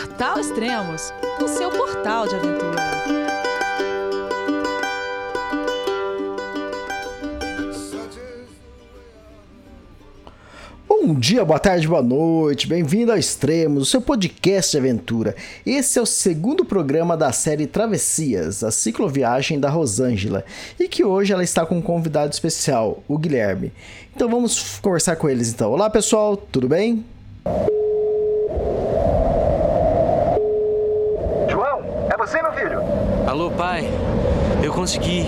Portal Extremos, o seu portal de aventura. Bom dia, boa tarde, boa noite, bem-vindo ao Extremos, o seu podcast de aventura. Esse é o segundo programa da série Travessias, a cicloviagem da Rosângela, e que hoje ela está com um convidado especial, o Guilherme. Então vamos conversar com eles então. Olá pessoal, tudo bem? João, é você, meu filho? Pai. Eu consegui.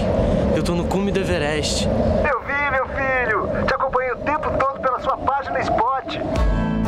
Eu tô no cume do Everest. Eu vi, meu filho. Te acompanhei o tempo todo pela sua página Spot.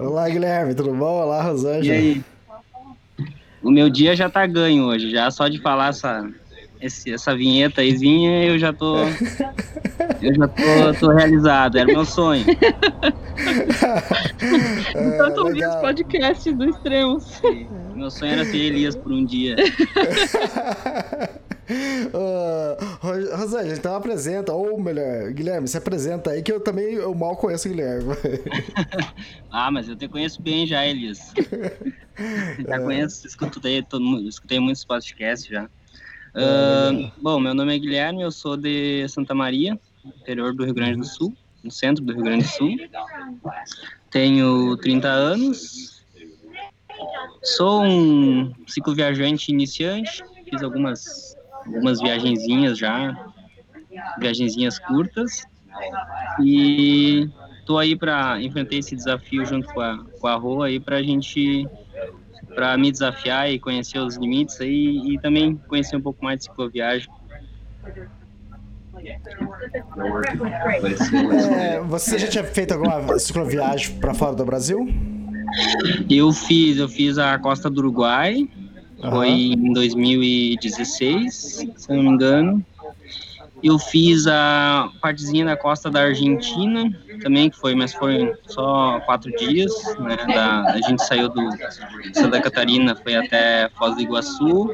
Olá, Guilherme, tudo bom? Olá, Rosângela. E aí? O meu dia já tá ganho hoje, já só de falar essa, esse, essa vinheta aizinha, eu já tô. Eu já tô, tô realizado, era meu sonho. Tanto ouvir os podcasts do Extremos. Meu sonho era ser Elias por um dia. Uh, Rosângela, então apresenta, ou melhor, Guilherme, se apresenta aí que eu também eu mal conheço o Guilherme. ah, mas eu te conheço bem já, Elias. já é. conheço, escutei, todo, escutei muitos podcasts já. Uh. Bom, meu nome é Guilherme, eu sou de Santa Maria, interior do Rio Grande do Sul, no centro do Rio Grande do Sul. Tenho 30 anos. Sou um cicloviajante iniciante, fiz algumas algumas viagenzinhas já, viagenzinhas curtas. E tô aí para enfrentar esse desafio junto com a, com a Rô aí para a gente para me desafiar e conhecer os limites aí e também conhecer um pouco mais de cicloviagem. É, você já tinha feito alguma cicloviagem para fora do Brasil? Eu fiz, eu fiz a costa do Uruguai, Uhum. Foi em 2016, se não me engano. Eu fiz a partezinha da costa da Argentina também, que foi, mas foram só quatro dias. Né, da, a gente saiu do Santa Catarina, foi até Foz do Iguaçu.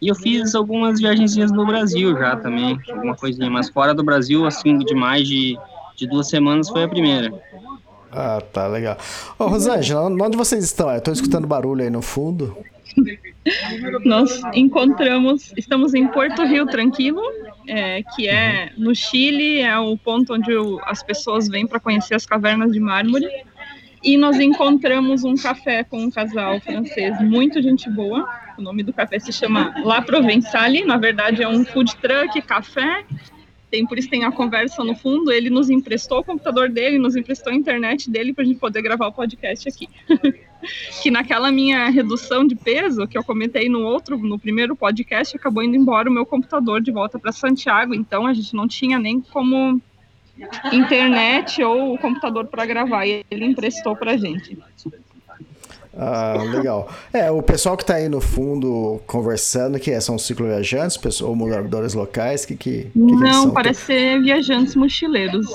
E eu fiz algumas viagenzinhas no Brasil já também, alguma coisinha, mas fora do Brasil, assim, de mais de, de duas semanas foi a primeira. Ah, tá, legal. Ô, Rosângela, onde vocês estão? Eu tô escutando barulho aí no fundo. Nós encontramos, estamos em Porto Rio Tranquilo, é, que é no Chile, é o ponto onde o, as pessoas vêm para conhecer as cavernas de mármore. E nós encontramos um café com um casal francês, muito gente boa. O nome do café se chama La Provençale, na verdade é um food truck, café, tem, por isso tem a conversa no fundo. Ele nos emprestou o computador dele, nos emprestou a internet dele para a gente poder gravar o podcast aqui. que naquela minha redução de peso que eu comentei no outro, no primeiro podcast, acabou indo embora o meu computador de volta para Santiago. Então a gente não tinha nem como internet ou o computador para gravar. E ele emprestou para gente. Ah, legal. É, o pessoal que está aí no fundo conversando, que é, são cicloviajantes ou moradores locais? Que, que, que Não, que parece ser viajantes mochileiros.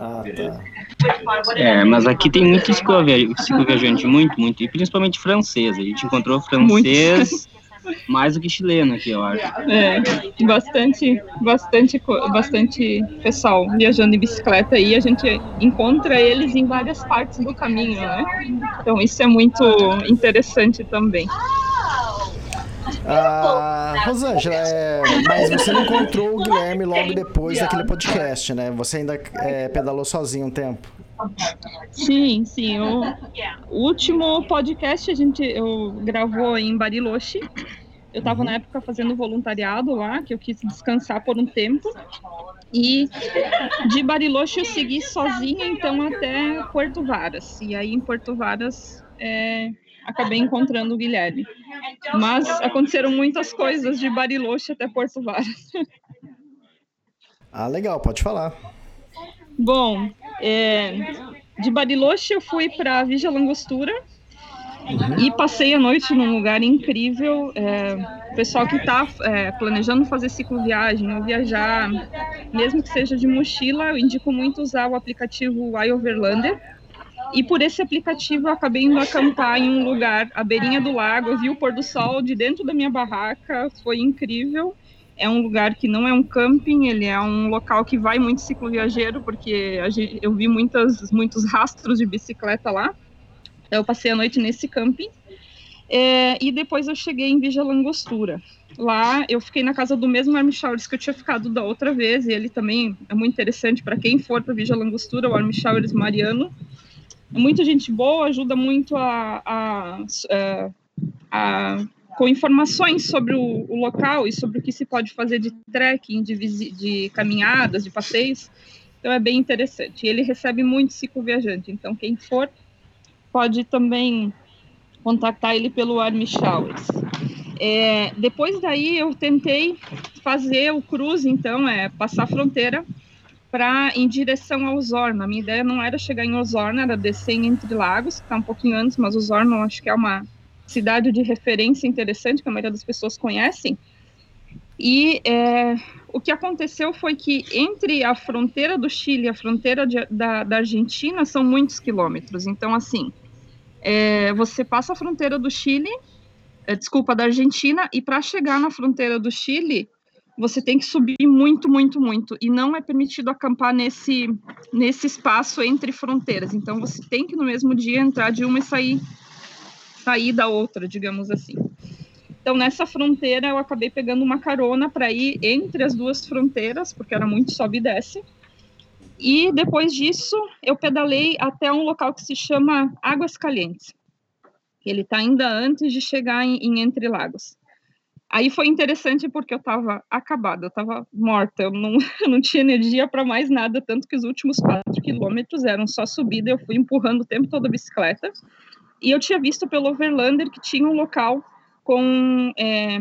Ah, tá. É, mas aqui tem muito cicloviajante, muito, muito, e principalmente francês. A gente encontrou francês. Muito. Mais do que chileno aqui, eu acho. É, bastante, bastante, bastante pessoal viajando de bicicleta aí. A gente encontra eles em várias partes do caminho, né? Então isso é muito interessante também. Ah, Rosângela, é, mas você não encontrou o Guilherme logo depois daquele podcast, né? Você ainda é, pedalou sozinho um tempo. Sim, sim. O, último podcast a gente eu gravou em Bariloche. Eu estava na época fazendo voluntariado lá, que eu quis descansar por um tempo. E de Bariloche eu segui sozinha, então, até Porto Varas. E aí em Porto Varas é, acabei encontrando o Guilherme. Mas aconteceram muitas coisas de Bariloche até Porto Varas. Ah, legal, pode falar. Bom, é, de Bariloche eu fui para Vigia Langostura Uhum. E passei a noite num lugar incrível. É, pessoal que está é, planejando fazer cicloviagem ou viajar, mesmo que seja de mochila, eu indico muito usar o aplicativo iOverlander. E por esse aplicativo eu acabei indo acampar em um lugar à beirinha do lago, eu vi o pôr do sol de dentro da minha barraca, foi incrível. É um lugar que não é um camping, ele é um local que vai muito cicloviajeiro, porque gente, eu vi muitas, muitos rastros de bicicleta lá. Eu passei a noite nesse camping. É, e depois eu cheguei em Vija Langostura. Lá eu fiquei na casa do mesmo Army Showers que eu tinha ficado da outra vez, e ele também é muito interessante para quem for para Vija Langostura, o Army Showers Mariano. É muita gente boa, ajuda muito a, a, a, a com informações sobre o, o, local e sobre o que se pode fazer de trekking, de, de caminhadas, de passeios. Então é bem interessante. Ele recebe muito cicloviajante, então quem for pode também contactar ele pelo Army Showers. É, depois daí eu tentei fazer o cruze, então, é passar a fronteira para em direção a Osorno. A minha ideia não era chegar em Osorno, era descer em Entre Lagos, que está um pouquinho antes, mas Osorno acho que é uma cidade de referência interessante que a maioria das pessoas conhecem. E é, o que aconteceu foi que entre a fronteira do Chile e a fronteira de, da, da Argentina são muitos quilômetros. Então, assim, é, você passa a fronteira do Chile, é, desculpa, da Argentina, e para chegar na fronteira do Chile, você tem que subir muito, muito, muito. E não é permitido acampar nesse, nesse espaço entre fronteiras. Então, você tem que no mesmo dia entrar de uma e sair, sair da outra, digamos assim. Então, nessa fronteira, eu acabei pegando uma carona para ir entre as duas fronteiras, porque era muito sobe e desce. E depois disso, eu pedalei até um local que se chama Águas Calientes. Ele está ainda antes de chegar em, em Entre Lagos. Aí foi interessante porque eu estava acabada, eu estava morta, eu não, eu não tinha energia para mais nada, tanto que os últimos quatro quilômetros eram só subida, eu fui empurrando o tempo todo a bicicleta. E eu tinha visto pelo Overlander que tinha um local com é,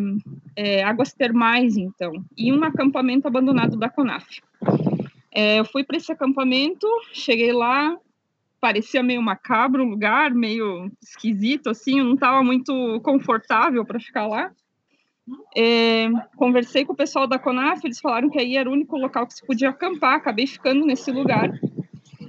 é, águas termais, então, e um acampamento abandonado da Conaf. É, eu fui para esse acampamento, cheguei lá, parecia meio macabro o lugar, meio esquisito, assim, eu não estava muito confortável para ficar lá. É, conversei com o pessoal da Conaf, eles falaram que aí era o único local que se podia acampar, acabei ficando nesse lugar.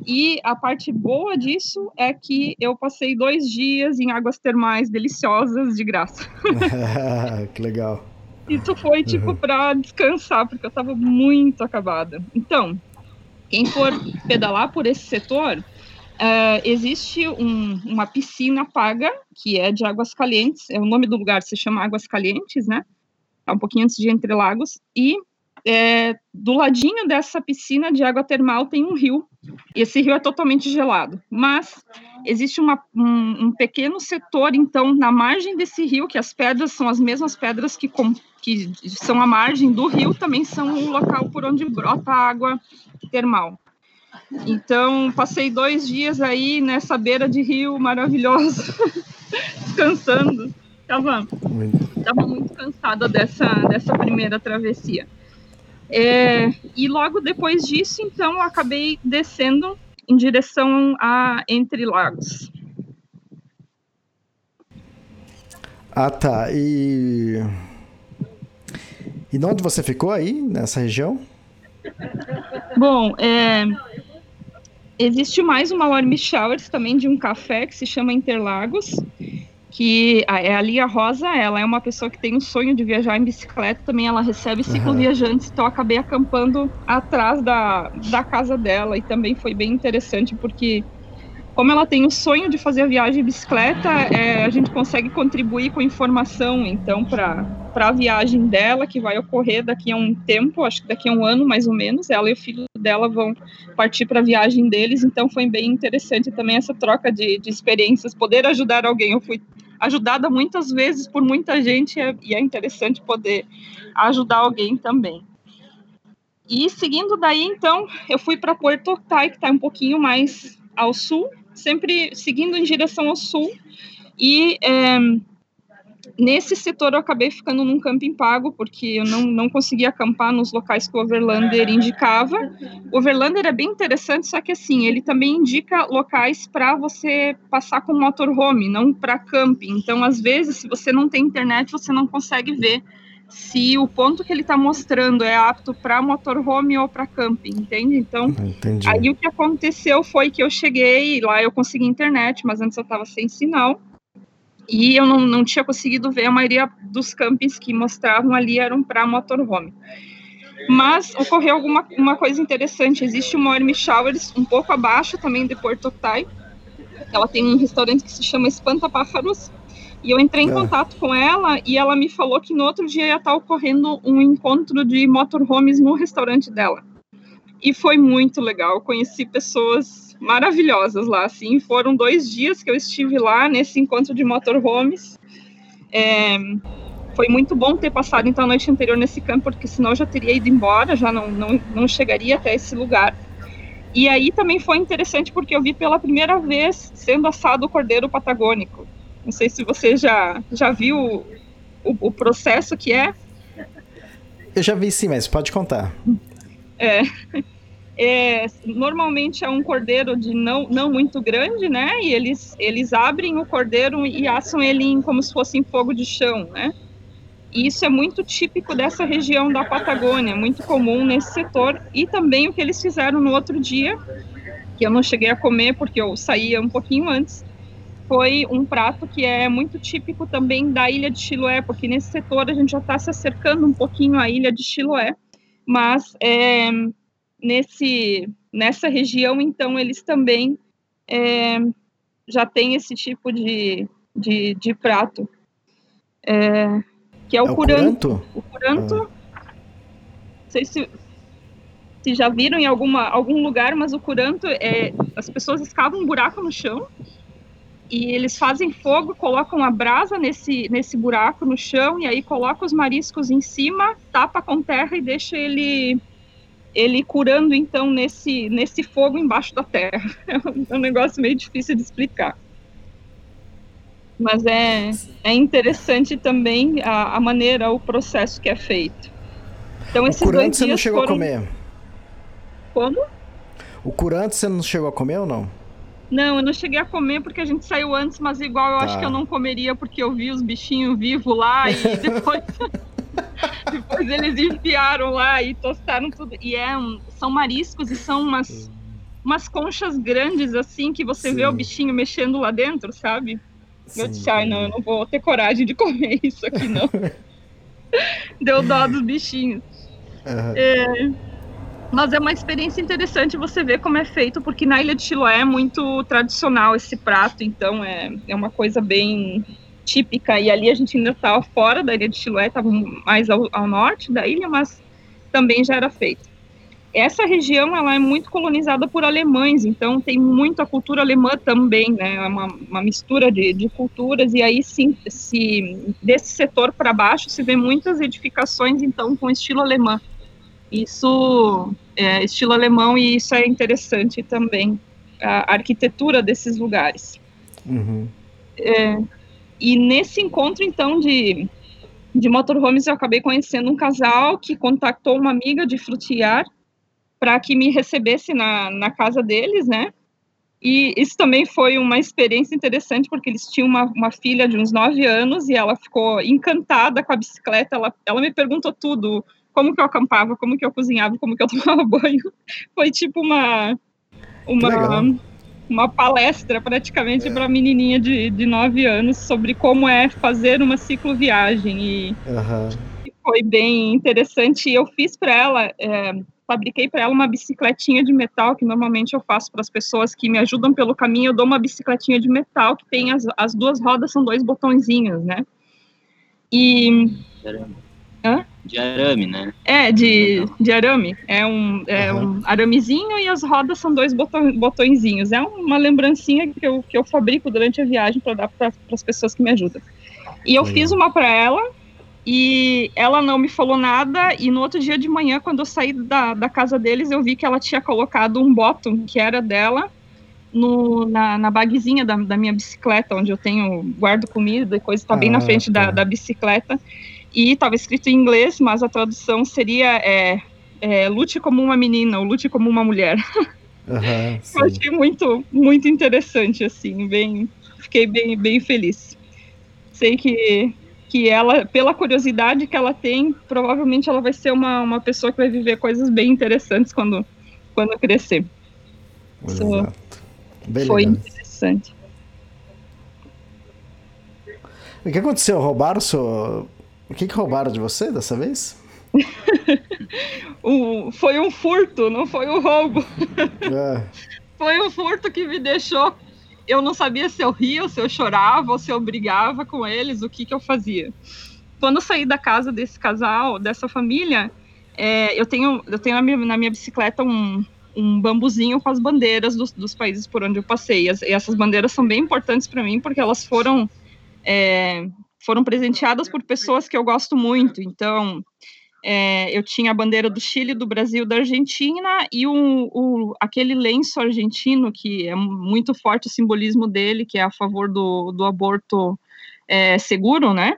E a parte boa disso é que eu passei dois dias em águas termais deliciosas de graça. que legal. Isso foi tipo para descansar, porque eu estava muito acabada. Então, quem for pedalar por esse setor, uh, existe um, uma piscina paga, que é de Águas Calientes, é o nome do lugar se chama Águas Calientes, né? Tá um pouquinho antes de Entre Lagos, e é, do ladinho dessa piscina de água termal tem um rio. E esse rio é totalmente gelado, mas existe uma, um, um, pequeno setor, então, na margem desse rio, que as pedras são as mesmas pedras que, com, que são a margem do rio, também são o local por onde brota a água termal. Então, passei dois dias aí nessa beira de rio maravilhosa, descansando. Estava tava muito cansada dessa, dessa primeira travessia. É, e logo depois disso, então, eu acabei descendo em direção a Entre Lagos. Ah, tá. E. E onde você ficou aí, nessa região? Bom, é, existe mais uma Warm Showers também de um café que se chama Interlagos, que é ali a Rosa, ela é uma pessoa que tem o sonho de viajar em bicicleta, também ela recebe cicloviajantes, uhum. então acabei acampando atrás da, da casa dela e também foi bem interessante porque como ela tem o sonho de fazer a viagem bicicleta, é, a gente consegue contribuir com informação, então, para a viagem dela, que vai ocorrer daqui a um tempo, acho que daqui a um ano mais ou menos, ela e o filho dela vão partir para a viagem deles, então foi bem interessante também essa troca de, de experiências, poder ajudar alguém. Eu fui ajudada muitas vezes por muita gente é, e é interessante poder ajudar alguém também. E seguindo daí, então, eu fui para Porto Octai, que está um pouquinho mais ao sul, sempre seguindo em direção ao sul. E é, nesse setor eu acabei ficando num camping pago, porque eu não, não conseguia acampar nos locais que o Overlander indicava. O Overlander é bem interessante, só que assim, ele também indica locais para você passar com motorhome, não para camping. Então, às vezes, se você não tem internet, você não consegue ver se o ponto que ele está mostrando é apto para motorhome ou para camping, entende? Então, Entendi. aí o que aconteceu foi que eu cheguei lá, eu consegui internet, mas antes eu estava sem sinal e eu não, não tinha conseguido ver a maioria dos campings que mostravam ali eram para motorhome. Mas ocorreu alguma uma coisa interessante. Existe uma Orme Showers um pouco abaixo também de Porto Octai. Ela tem um restaurante que se chama Espanta Pájaros e eu entrei em é. contato com ela e ela me falou que no outro dia ia estar ocorrendo um encontro de motorhomes no restaurante dela. E foi muito legal. Conheci pessoas maravilhosas lá. Assim, foram dois dias que eu estive lá nesse encontro de motorhomes. É, foi muito bom ter passado então a noite anterior nesse campo, porque senão eu já teria ido embora, já não, não, não chegaria até esse lugar. E aí também foi interessante porque eu vi pela primeira vez sendo assado o cordeiro patagônico. Não sei se você já, já viu o, o processo que é. Eu já vi sim, mas pode contar. É, é, normalmente é um cordeiro de não, não muito grande, né? E eles, eles abrem o cordeiro e assam ele em, como se fosse em fogo de chão, né? E isso é muito típico dessa região da Patagônia, muito comum nesse setor. E também o que eles fizeram no outro dia, que eu não cheguei a comer porque eu saía um pouquinho antes, foi um prato que é muito típico também da ilha de Chiloé, porque nesse setor a gente já está se acercando um pouquinho à ilha de Chiloé, mas é, nesse, nessa região, então, eles também é, já têm esse tipo de, de, de prato, é, que é o, é o curanto. O curanto, ah. não sei se, se já viram em alguma, algum lugar, mas o curanto é, as pessoas escavam um buraco no chão, e eles fazem fogo, colocam a brasa nesse, nesse buraco no chão e aí colocam os mariscos em cima, tapa com terra e deixa ele ele curando então nesse nesse fogo embaixo da terra. É um negócio meio difícil de explicar. Mas é, é interessante também a, a maneira, o processo que é feito. Então, esses o curante você não chegou foram... a comer? Como? O curante você não chegou a comer ou não? Não, eu não cheguei a comer porque a gente saiu antes, mas igual eu tá. acho que eu não comeria porque eu vi os bichinhos vivos lá e depois. depois eles enfiaram lá e tostaram tudo. E é um, são mariscos e são umas, umas conchas grandes assim que você Sim. vê o bichinho mexendo lá dentro, sabe? Sim. Eu disse, ai não, eu não vou ter coragem de comer isso aqui não. Deu dó dos bichinhos. Uhum. É, mas é uma experiência interessante você ver como é feito, porque na Ilha de Chiloé é muito tradicional esse prato, então é, é uma coisa bem típica. E ali a gente ainda estava fora da Ilha de Chiloé, estava mais ao, ao, norte da ilha, mas também já era feito. Essa região ela é muito colonizada por alemães, então tem muita cultura alemã também, né? É uma, uma mistura de, de culturas, e aí sim, se, desse setor para baixo se vê muitas edificações, então, com estilo alemão isso é estilo alemão e isso é interessante também, a arquitetura desses lugares. Uhum. É, e nesse encontro, então, de, de motorhomes, eu acabei conhecendo um casal que contactou uma amiga de Frutiar para que me recebesse na, na casa deles, né? E isso também foi uma experiência interessante, porque eles tinham uma, uma filha de uns nove anos e ela ficou encantada com a bicicleta. Ela, ela me perguntou tudo: como que eu acampava, como que eu cozinhava, como que eu tomava banho. Foi tipo uma uma uma palestra praticamente é. para menininha de, de 9 anos sobre como é fazer uma cicloviagem e, uhum. foi bem interessante. E eu fiz para ela, é, fabriquei para ela uma bicicletinha de metal que normalmente eu faço para as pessoas que me ajudam pelo caminho. Eu dou uma bicicletinha de metal que tem as, as duas rodas são dois botõezinhos, né? E Caramba. Hã? De arame, né? É, de, de arame. É, um, é uhum. um aramezinho e as rodas são dois botões, botõezinhos. É uma lembrancinha que eu, que eu fabrico durante a viagem para dar para as pessoas que me ajudam. E eu fiz uma para ela e ela não me falou nada. E no outro dia de manhã, quando eu saí da, da casa deles, eu vi que ela tinha colocado um botão que era dela no, na, na baguezinha da, da, minha bicicleta, onde eu tenho, guardo comida e coisa, bem ah, na frente tá. da, da bicicleta. E estava escrito em inglês, mas a tradução seria é, é, lute como uma menina ou lute como uma mulher. Uhum, eu achei muito, muito interessante, assim, bem, fiquei bem, bem feliz. Sei que, que ela, pela curiosidade que ela tem, provavelmente ela vai ser uma, uma pessoa que vai viver coisas bem interessantes quando, quando crescer. Bem foi legal. interessante. O que aconteceu? Roubaram seu. O que, que roubaram de você dessa vez? o, foi um furto, não foi um roubo. É. Foi um furto que me deixou. Eu não sabia se eu ria, ou se eu chorava, ou se eu brigava com eles, o que, que eu fazia. Quando eu saí da casa desse casal, dessa família, é, eu tenho, eu tenho na minha, na minha bicicleta um, um bambuzinho com as bandeiras dos, dos países por onde eu passei. E, as, e essas bandeiras são bem importantes para mim porque elas foram é, foram presenteadas por pessoas que eu gosto muito. Então, é, eu tinha a bandeira do Chile, do Brasil, da Argentina e o, aquele lenço argentino que é muito forte o simbolismo dele, que é a favor do, do aborto é, seguro, né?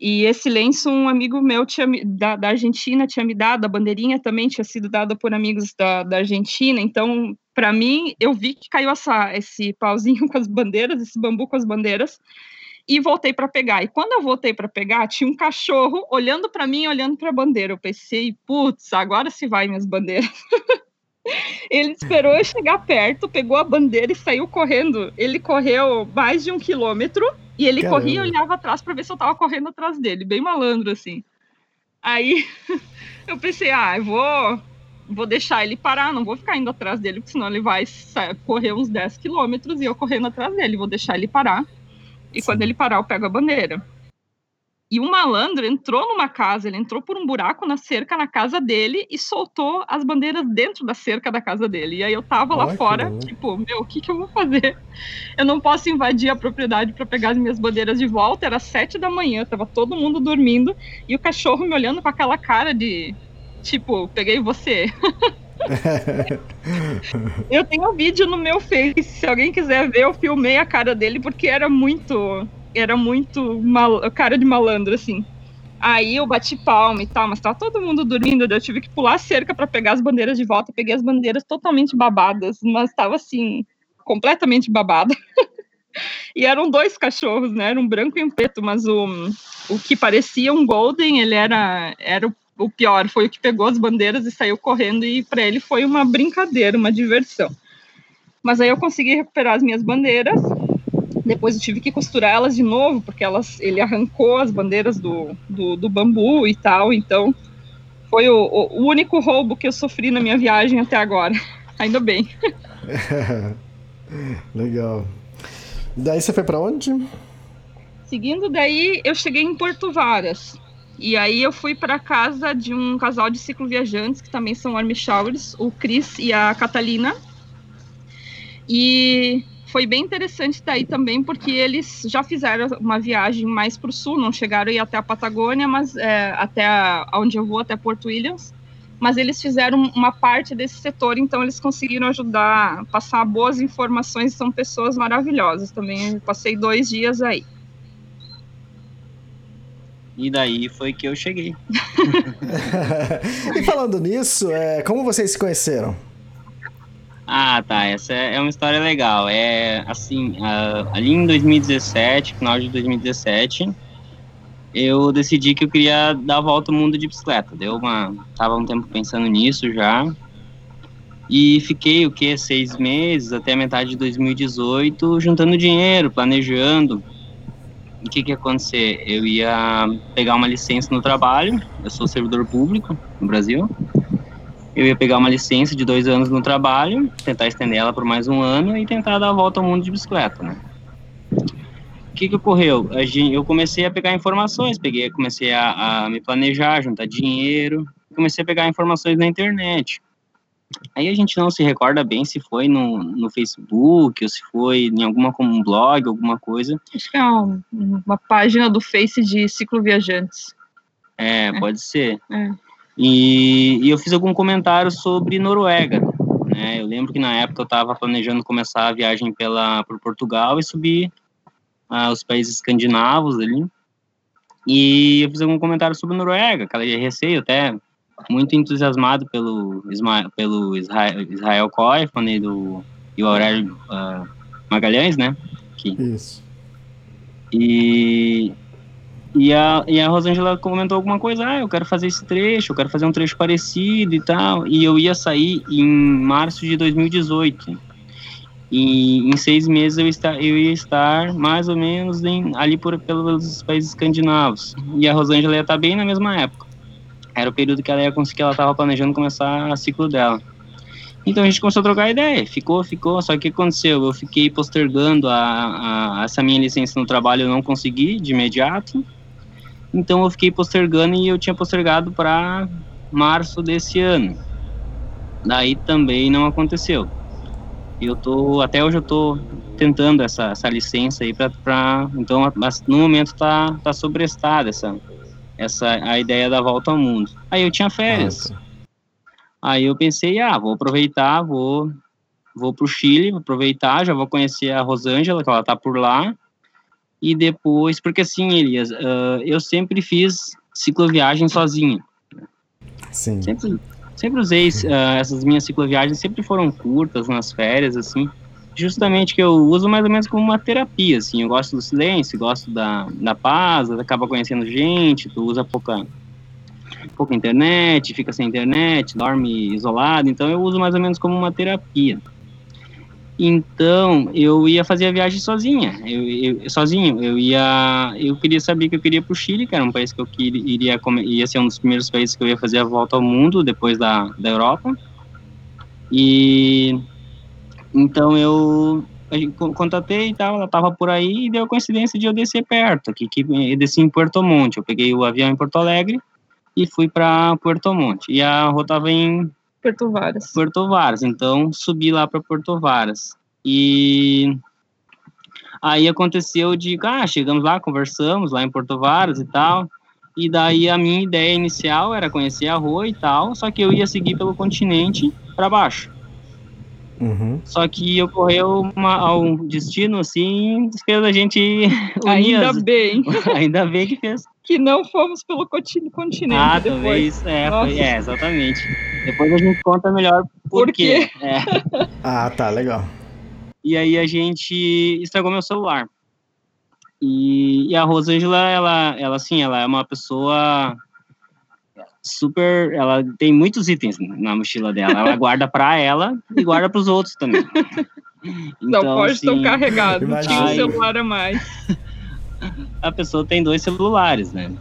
E esse lenço, um amigo meu tinha, da, da, Argentina tinha me dado, a bandeirinha também tinha sido dada por amigos da, da Argentina. Então, para mim, eu vi que caiu essa, esse pauzinho com as bandeiras, esse bambu com as bandeiras, e voltei para pegar. E quando eu voltei para pegar, tinha um cachorro olhando para mim, olhando para a bandeira. Eu pensei, putz, agora se vai minhas bandeiras. Ele esperou eu chegar perto, pegou a bandeira e saiu correndo. Ele correu mais de um quilômetro e ele Caramba. corria e olhava atrás para ver se eu tava correndo atrás dele, bem malandro assim. Aí eu pensei, ah, eu vou, vou deixar ele parar, não vou ficar indo atrás dele, porque senão ele vai correr uns 10 quilômetros e eu correndo atrás dele. Vou deixar ele parar. E Sim. quando ele parar, eu pego a bandeira. E o malandro entrou numa casa, ele entrou por um buraco na cerca na casa dele e soltou as bandeiras dentro da cerca da casa dele. E aí eu tava lá fora, tipo, meu, o que que eu vou fazer? Eu não posso invadir a propriedade para pegar as minhas bandeiras de volta. Era sete da manhã, tava todo mundo dormindo e o cachorro me olhando com aquela cara de, tipo, peguei você. eu tenho um vídeo no meu Face, se alguém quiser ver, eu filmei a cara dele porque era muito era muito mal, cara de malandro, assim. Aí eu bati palma e tal, mas tava todo mundo dormindo, eu tive que pular a cerca para pegar as bandeiras de volta. Peguei as bandeiras totalmente babadas, mas tava assim, completamente babada. e eram dois cachorros, né? Era um branco e um preto, mas o, o que parecia um golden, ele era, era o, o pior, foi o que pegou as bandeiras e saiu correndo, e para ele foi uma brincadeira, uma diversão. Mas aí eu consegui recuperar as minhas bandeiras depois eu tive que costurar elas de novo, porque elas, ele arrancou as bandeiras do, do, do bambu e tal. Então, foi o, o, único roubo que eu sofri na minha viagem até agora. Ainda bem. Legal. Daí você foi para onde? Seguindo daí, eu cheguei em Porto Varas. E aí eu fui para casa de um casal de cicloviajantes, que também são army o Cris e a Catalina. E foi bem interessante daí também, porque eles já fizeram uma viagem mais para o sul, não chegaram a ir até a Patagônia, mas é, até a, onde eu vou, até Porto Williams, mas eles fizeram uma parte desse setor, então eles conseguiram ajudar, passar boas informações, são pessoas maravilhosas também. Passei dois dias aí. E daí foi que eu cheguei. e falando nisso, é, como vocês se conheceram? Ah, tá. Essa é, é uma história legal. É assim, ali em 2017, final de 2017, eu decidi que eu queria dar a volta ao mundo de bicicleta. Deu uma, tava um tempo pensando nisso já. E fiquei o que seis meses até a metade de 2018 juntando dinheiro, planejando. O que que ia acontecer? Eu ia pegar uma licença no trabalho. Eu sou servidor público no Brasil eu ia pegar uma licença de dois anos no trabalho, tentar estender ela por mais um ano e tentar dar a volta ao mundo de bicicleta, né? O que que ocorreu? Eu comecei a pegar informações, peguei, comecei a, a me planejar, juntar dinheiro, comecei a pegar informações na internet. Aí a gente não se recorda bem se foi no, no Facebook ou se foi em alguma como um blog, alguma coisa. Acho que é uma, uma página do Face de cicloviajantes. É, é. pode ser. É. E, e, eu fiz algum comentário sobre Noruega, né? Eu lembro que na época eu estava planejando começar a viagem pela por Portugal e subir uh, os países escandinavos ali. E eu fiz algum comentário sobre Noruega, aquela receio até muito entusiasmado pelo pelo Israel, Israel Koifman e do e o Aurélio uh, Magalhães, né? Que, Isso. e e a, e a Rosângela comentou alguma coisa, ah, eu quero fazer esse trecho, eu quero fazer um trecho parecido e tal. E eu ia sair em março de 2018. E em seis meses eu, está, eu ia estar mais ou menos em, ali por, pelos países escandinavos. E a Rosângela ia estar bem na mesma época. Era o período que ela ia conseguir, ela estava planejando começar o ciclo dela. Então a gente começou a trocar ideia, ficou, ficou, só que o que aconteceu? Eu fiquei postergando a, a, essa minha licença no trabalho, eu não consegui de imediato, então eu fiquei postergando e eu tinha postergado para março desse ano. Daí também não aconteceu. Eu tô até hoje eu tô tentando essa, essa licença aí para então no momento tá tá sobrestada essa essa a ideia da volta ao mundo. Aí eu tinha férias. Ah, tá. Aí eu pensei, ah, vou aproveitar, vou vou pro Chile, vou aproveitar, já vou conhecer a Rosângela, que ela tá por lá. E depois, porque assim, Elias, uh, eu sempre fiz cicloviagem sozinho. Sim. Sempre, sempre usei uh, essas minhas cicloviagens, sempre foram curtas nas férias, assim. Justamente que eu uso mais ou menos como uma terapia, assim. Eu gosto do silêncio, gosto da, da paz, acaba conhecendo gente, tu usa pouca, pouca internet, fica sem internet, dorme isolado. Então eu uso mais ou menos como uma terapia. Então, eu ia fazer a viagem sozinha, eu, eu, sozinho. Eu ia, eu queria saber que eu queria para o Chile, que era um país que eu queria, iria, ia ser um dos primeiros países que eu ia fazer a volta ao mundo depois da, da Europa. E então eu contatei e tal, ela estava por aí e deu coincidência de eu descer perto, aqui que eu desci em Porto Monte. Eu peguei o avião em Porto Alegre e fui para Porto Monte. E a rua estava em Porto Varas. Porto Varas. Então, subi lá para Porto Varas. E aí aconteceu de, ah, chegamos lá, conversamos lá em Porto Varas e tal. E daí a minha ideia inicial era conhecer a rua e tal, só que eu ia seguir pelo continente para baixo. Uhum. Só que ocorreu uma, um destino assim, que fez a gente unir Ainda as- bem Ainda bem que fez. que não fomos pelo conti- continente Ah, depois. talvez. É, foi, é, exatamente. Depois a gente conta melhor por, Por quê. É. Ah, tá, legal. E aí a gente estragou meu celular. E, e a Rosângela, ela, ela, assim, ela é uma pessoa super. Ela tem muitos itens na mochila dela. Ela guarda pra ela e guarda pros outros também. Não Então, pode tão assim, carregado. Tinha um celular a mais. a pessoa tem dois celulares, né?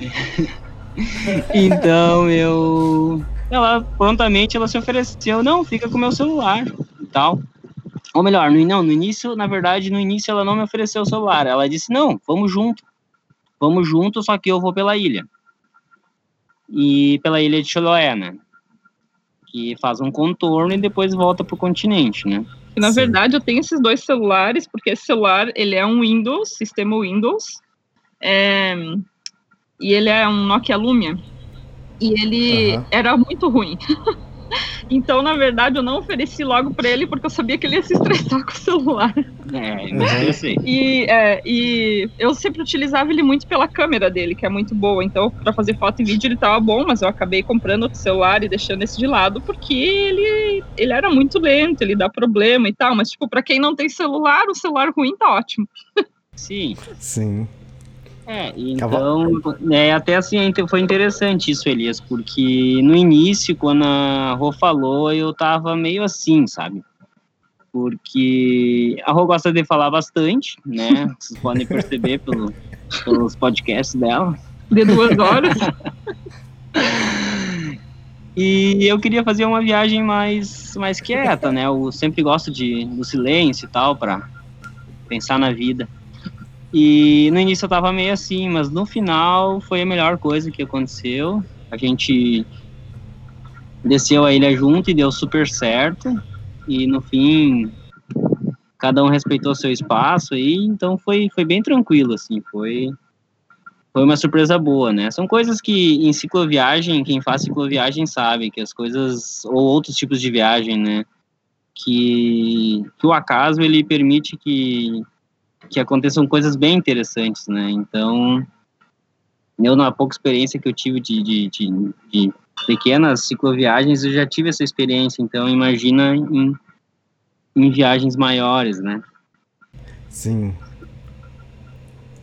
então eu. Ela prontamente ela se ofereceu, não, fica com meu celular e tal. Ou melhor, no, não, no início, na verdade, no início ela não me ofereceu o celular. Ela disse, não, vamos junto. Vamos junto, só que eu vou pela ilha. E pela ilha de Chiloé, né? Que faz um contorno e depois volta pro continente, né? Na Sim. verdade, eu tenho esses dois celulares, porque esse celular, ele é um Windows, sistema Windows, é, e ele é um Nokia Lumia, e ele era muito ruim. então, na verdade, eu não ofereci logo para ele, porque eu sabia que ele ia se estressar com o celular. É, sei. E, é, e eu sempre utilizava ele muito pela câmera dele, que é muito boa. Então, para fazer foto e vídeo ele tava bom, mas eu acabei comprando outro celular e deixando esse de lado, porque ele, ele era muito lento, ele dá problema e tal. Mas, tipo, para quem não tem celular, o celular ruim tá ótimo. Sim. Sim. É, então, é, até assim, inte- foi interessante isso, Elias, porque no início, quando a Rô falou, eu tava meio assim, sabe? Porque a Rô gosta de falar bastante, né? Vocês podem perceber pelo, pelos podcasts dela. De duas horas. E eu queria fazer uma viagem mais, mais quieta, né? Eu sempre gosto de, do silêncio e tal, para pensar na vida. E no início eu tava meio assim, mas no final foi a melhor coisa que aconteceu. A gente desceu a ilha junto e deu super certo. E no fim, cada um respeitou seu espaço aí, então foi, foi bem tranquilo, assim, foi foi uma surpresa boa, né? São coisas que em cicloviagem, quem faz cicloviagem sabe que as coisas, ou outros tipos de viagem, né? que, que o acaso ele permite que, que aconteçam coisas bem interessantes, né? Então, eu, na pouca experiência que eu tive de, de, de, de pequenas cicloviagens, eu já tive essa experiência, então imagina em, em viagens maiores, né? Sim.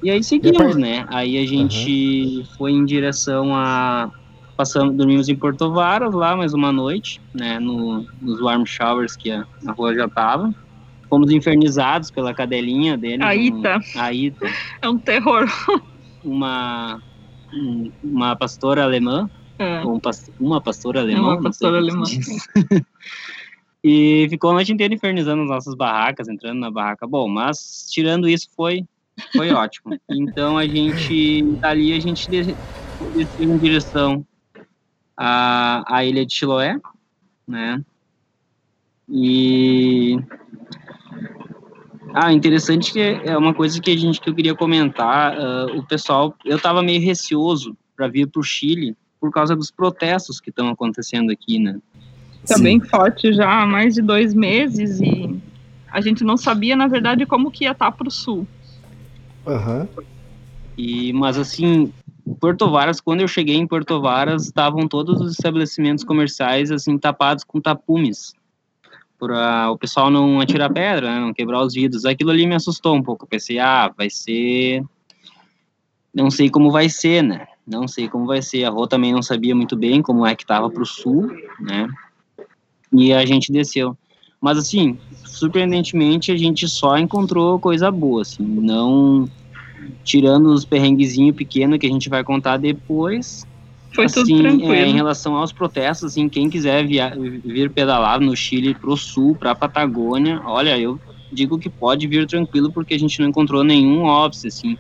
E aí seguimos, né? Aí a gente uhum. foi em direção a passamos, dormimos em Porto Varas lá mais uma noite, né, no, nos warm showers que a, a rua já tava. Fomos infernizados pela cadelinha dele. A Ita. Um, a Ita. É um terror. Uma, uma pastora alemã. É. Um, uma pastora alemã. Uma pastora alemã. e ficou a noite inteira infernizando as nossas barracas, entrando na barraca. Bom, mas tirando isso foi foi ótimo. Então a gente dali a gente desceu em direção a, a ilha de Chiloé, né? E ah, interessante que é uma coisa que a gente que eu queria comentar. Uh, o pessoal, eu estava meio receoso para vir para o Chile por causa dos protestos que estão acontecendo aqui, né? Está bem forte já há mais de dois meses e a gente não sabia, na verdade, como que ia estar tá para o sul. Uhum. E, mas assim, Porto Varas, quando eu cheguei em Porto Varas, estavam todos os estabelecimentos comerciais assim tapados com tapumes para o pessoal não atirar pedra, né, não quebrar os vidros. Aquilo ali me assustou um pouco. Pensei, ah, vai ser, não sei como vai ser, né? Não sei como vai ser. A Rô também não sabia muito bem como é que estava para o sul, né? E a gente desceu. Mas assim, surpreendentemente a gente só encontrou coisa boa, assim, não tirando os perrenguezinhos pequenos que a gente vai contar depois. Foi assim, tudo tranquilo. É, em relação aos protestos, assim, quem quiser via, vir pedalar no Chile pro sul, pra Patagônia, olha, eu digo que pode vir tranquilo porque a gente não encontrou nenhum óbice, assim,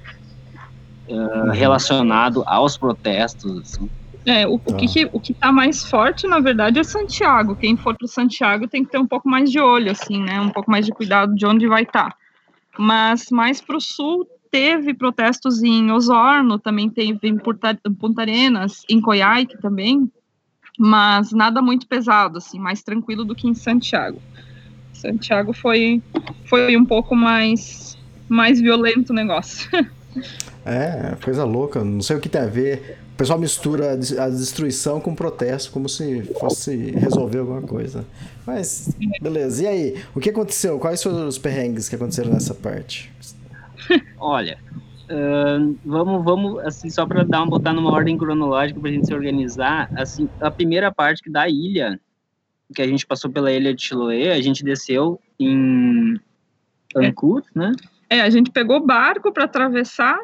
uh, relacionado aos protestos, assim. É, o, o, que, o que tá mais forte, na verdade, é Santiago. Quem for para Santiago tem que ter um pouco mais de olho, assim, né? Um pouco mais de cuidado de onde vai estar. Tá. Mas mais para o sul teve protestos em Osorno, também teve em Punta Arenas, em Coyhaique também, mas nada muito pesado, assim, mais tranquilo do que em Santiago. Santiago foi, foi um pouco mais, mais violento o negócio. É, coisa louca, não sei o que tem a ver. O pessoal mistura a destruição com protesto, como se fosse resolver alguma coisa. Mas, beleza. E aí, o que aconteceu? Quais foram os perrengues que aconteceram nessa parte? Olha, uh, vamos, vamos, assim, só para dar uma, botar numa ordem cronológica para a gente se organizar, assim, a primeira parte da ilha, que a gente passou pela ilha de Chiloé, a gente desceu em Ancud, é. né? É, a gente pegou barco para atravessar.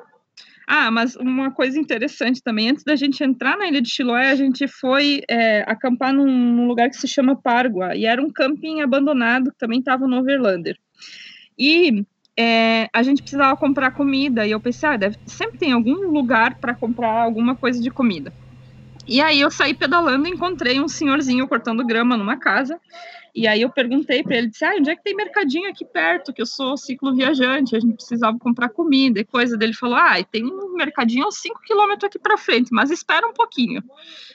Ah, mas uma coisa interessante também, antes da gente entrar na ilha de Chiloé, a gente foi é, acampar num, num, lugar que se chama Párgua, e era um camping abandonado que também estava no Overlander. E é, a gente precisava comprar comida e eu pensei, ah, deve, sempre tem algum lugar para comprar alguma coisa de comida. E aí eu saí pedalando e encontrei um senhorzinho cortando grama numa casa. E aí eu perguntei para ele, disse, ah, onde é que tem mercadinho aqui perto, que eu sou ciclo viajante, a gente precisava comprar comida e coisa. Dele falou, ah, tem um mercadinho uns 5 quilômetros aqui para frente, mas espera um pouquinho.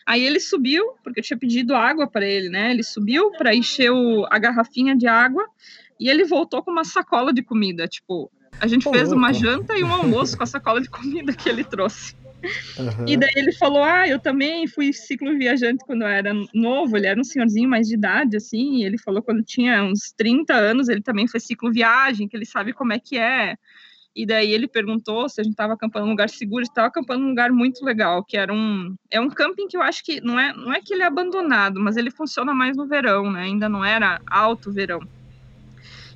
Aí ele subiu, porque eu tinha pedido água para ele, né? Ele subiu para encher o, a garrafinha de água e ele voltou com uma sacola de comida. Tipo, a gente Pô, fez uma janta e um almoço com a sacola de comida que ele trouxe. Uhum. E daí ele falou: Ah, eu também fui ciclo viajante quando eu era novo. Ele era um senhorzinho mais de idade, assim. E ele falou quando tinha uns 30 anos, ele também foi ciclo viagem, que ele sabe como é que é. E daí ele perguntou se a gente estava acampando em um lugar seguro. Estava acampando em um lugar muito legal, que era um é um camping que eu acho que não é não é que ele é abandonado, mas ele funciona mais no verão, né? Ainda não era alto verão.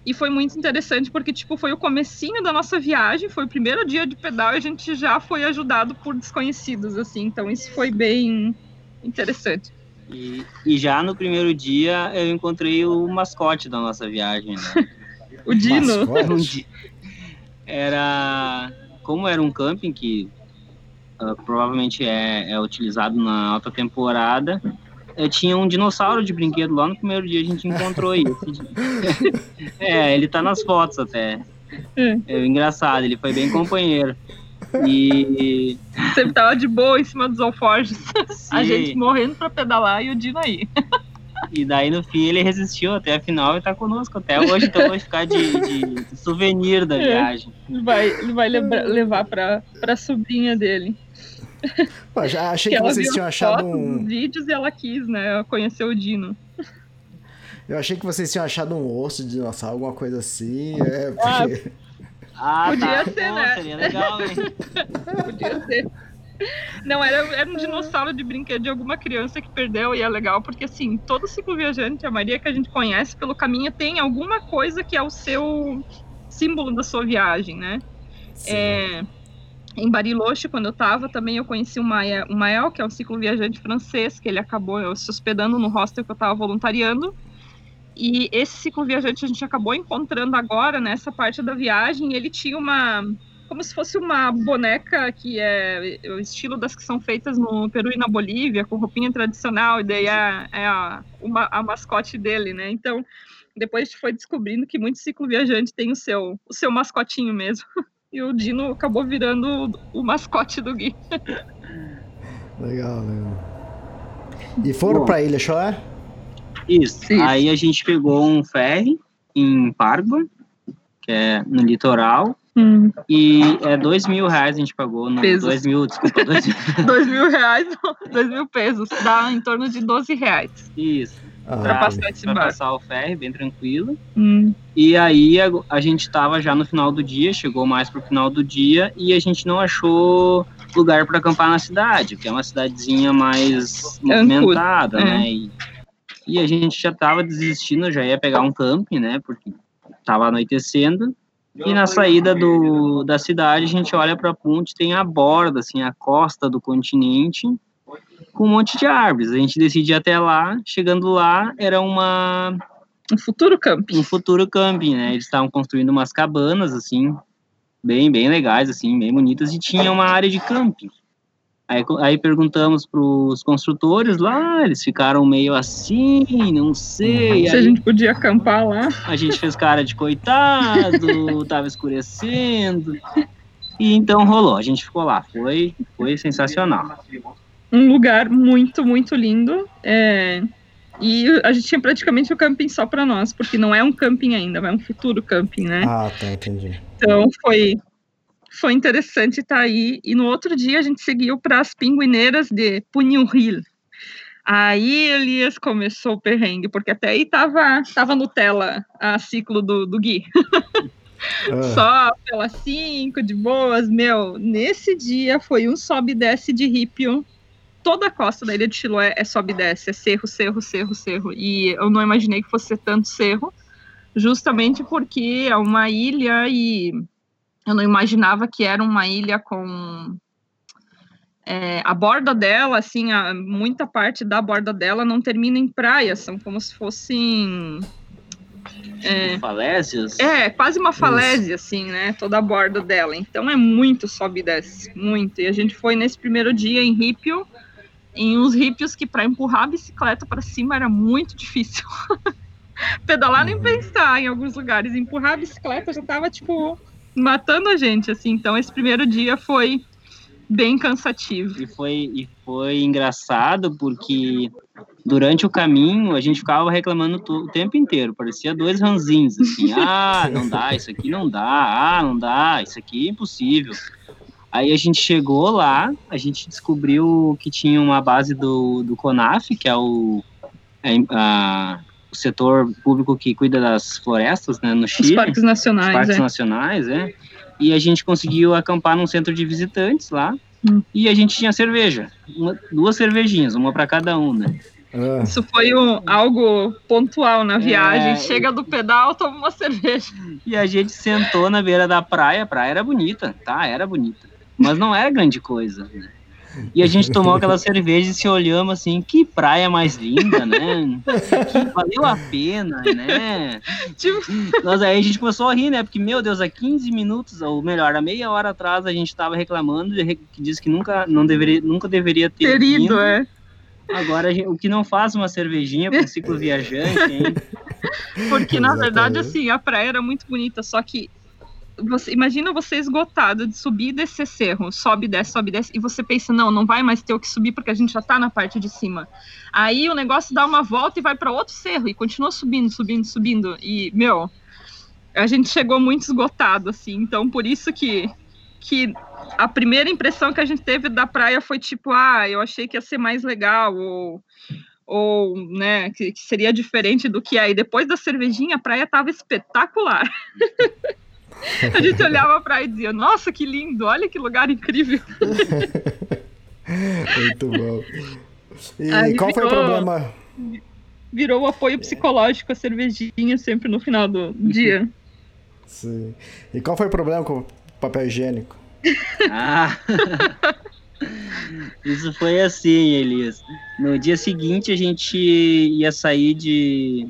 E foi muito interessante porque, tipo, foi o comecinho da nossa viagem, foi o primeiro dia de pedal e a gente já foi ajudado por desconhecidos, assim. Então isso foi bem interessante. E, e já no primeiro dia eu encontrei o mascote da nossa viagem, né? o Dino. era... Como era um camping que uh, provavelmente é, é utilizado na alta temporada, eu tinha um dinossauro de brinquedo lá no primeiro dia, a gente encontrou isso. é, ele tá nas fotos até. É. é engraçado, ele foi bem companheiro. E. Sempre tava de boa em cima dos alforjes. A gente morrendo pra pedalar e o Dino aí. E daí no fim ele resistiu até a final e tá conosco até hoje, então vai ficar de, de souvenir da É. viagem. Ele vai, ele vai lembra- levar pra, pra sobrinha dele. Pô, já achei Que que vocês tinham achado fotos, um. vídeos e ela quis, né? Conhecer o Dino. Eu achei que vocês tinham achado um osso de dinossauro, alguma coisa assim. É, Ah, porque. Ah, Podia tá. ser, Pô, né? Seria legal, hein? Podia ser. Não, era, era um dinossauro de brinquedo de alguma criança que perdeu e é legal porque, assim, todo ciclo viajante, a maioria que a gente conhece pelo caminho tem alguma coisa que é o seu símbolo da sua viagem, né? É, em Bariloche, quando eu tava, também eu conheci o Mael, o Mael, que é um ciclo viajante francês, que ele acabou se hospedando no hostel que eu tava voluntariando. E esse ciclo viajante a gente acabou encontrando agora, nessa parte da viagem, ele tinha uma como se fosse uma boneca que é o estilo das que são feitas no Peru e na Bolívia, com roupinha tradicional, e daí é, é a, uma, a mascote dele, né? Então, depois a gente foi descobrindo que muito ciclo viajante tem o seu, o seu mascotinho mesmo. E o Dino acabou virando o, mascote do Gui. Legal, legal. E foram pra Ilha Choé? Isso. Isso. Aí a gente pegou um ferry em Pargua, que é no litoral, e é dois mil reais a gente pagou. No, Pesos. dois mil, desculpa, dois mil. Dois mil reais, dois mil pesos, dá em torno de 12 reais Isso. Ah, pra passar esse Pra barco. passar o ferry, bem tranquilo. Hum, E aí a, a gente tava já no final do dia, chegou mais pro final do dia, e a gente não achou lugar para acampar na cidade, que é uma cidadezinha mais movimentada, é. né? E, e a gente já tava desistindo, já ia pegar um camping, né? Porque tava anoitecendo. E na saída do, da cidade, a gente olha para a ponte, tem a borda, assim, a costa do continente, com um monte de árvores. A gente decide ir até lá. Chegando lá, era uma um futuro camping. um futuro camping, né? Eles estavam construindo umas cabanas, assim, bem, bem legais, assim, bem bonitas, e tinha uma área de camping. Aí, aí perguntamos pros construtores lá, eles ficaram meio assim, não sei. Se a Aí gente podia acampar lá. a gente fez cara de coitado, tava escurecendo. E então rolou, a gente ficou lá, foi, foi sensacional. Um lugar muito, muito lindo. é, e a gente tinha praticamente o camping só para nós, porque não é um camping ainda, é um futuro camping, né? Ah, tá, entendi. Então foi, foi interessante estar aí. E no outro dia a gente seguiu para as pinguineiras de Punhuril. Aí Elias começou o perrengue, porque até aí tava, tava Nutella a ciclo do, do Gui. Ah, Só pela 5, de boas. Meu, nesse dia foi um sobe e desce de rípio. Toda a costa da ilha de Chiloé é sobe e desce, é cerro, cerro, cerro, cerro. E eu não imaginei que fosse ser tanto cerro, justamente porque é uma ilha e eu não imaginava que era uma ilha com. é, a borda dela, assim, a, muita parte da borda dela não termina em praia, são como se fossem. É, Falésias? é, quase uma falésia, assim, né? Toda a borda dela. Então é muito sobe e desce, muito. E a gente foi nesse primeiro dia em Rípio, em uns rípios que para empurrar a bicicleta para cima era muito difícil. Pedalar nem pensar em alguns lugares. Empurrar a bicicleta já tava, tipo, matando a gente, assim. Então esse primeiro dia foi bem cansativo. E foi, e foi engraçado porque durante o caminho a gente ficava reclamando o tempo inteiro, parecia dois ranzinhos, assim, ah, não dá, isso aqui não dá, ah, não dá, isso aqui é impossível. Aí a gente chegou lá, a gente descobriu que tinha uma base do, do CONAF, que é o, é, a- o setor público que cuida das florestas, né, no Os Chile parques os nacionais, parques é. nacionais, é. E a gente conseguiu acampar num centro de visitantes lá. Hum. E a gente tinha cerveja, uma- duas cervejinhas, uma para cada um, né? ah, Isso foi um, algo pontual na viagem. É, Chega do pedal, toma uma cerveja. E a gente sentou na beira da praia, a praia era bonita, tá? Era bonita. Mas não era grande coisa, né? E a gente tomou aquela cerveja e se olhamos assim, que praia mais linda, né? Que valeu a pena, né? Tipo, Nós aí a gente começou a rir, né? Porque, meu Deus, há 15 minutos, ou melhor, há meia hora atrás, a gente tava reclamando de que disse que nunca, não deveria, nunca deveria ter querido, vindo. é. Agora, gente- o que não faz uma cervejinha para um ciclo viajante, hein? Porque, na verdade, Exatamente. assim, a praia era muito bonita, só que você, imagina você esgotado de subir e descer cerro, sobe, desce, sobe, desce, e você pensa, não, não vai mais ter o que subir porque a gente já tá na parte de cima. Aí o negócio dá uma volta e vai para outro cerro e continua subindo, subindo, subindo. E, meu, a gente chegou muito esgotado, assim, então por isso que, que a primeira impressão que a gente teve da praia foi tipo, ah, eu achei que ia ser mais legal, ou ou né, que, que, seria diferente do que é. Depois da cervejinha, a praia estava espetacular. a gente olhava a praia e dizia, nossa, que lindo, olha que lugar incrível. Muito bom. E Aí qual virou, foi o problema? Virou o apoio psicológico a cervejinha sempre no final do dia. Sim. E qual foi o problema com o papel higiênico? Ah! Isso foi assim, Elias. No dia seguinte a gente ia sair de,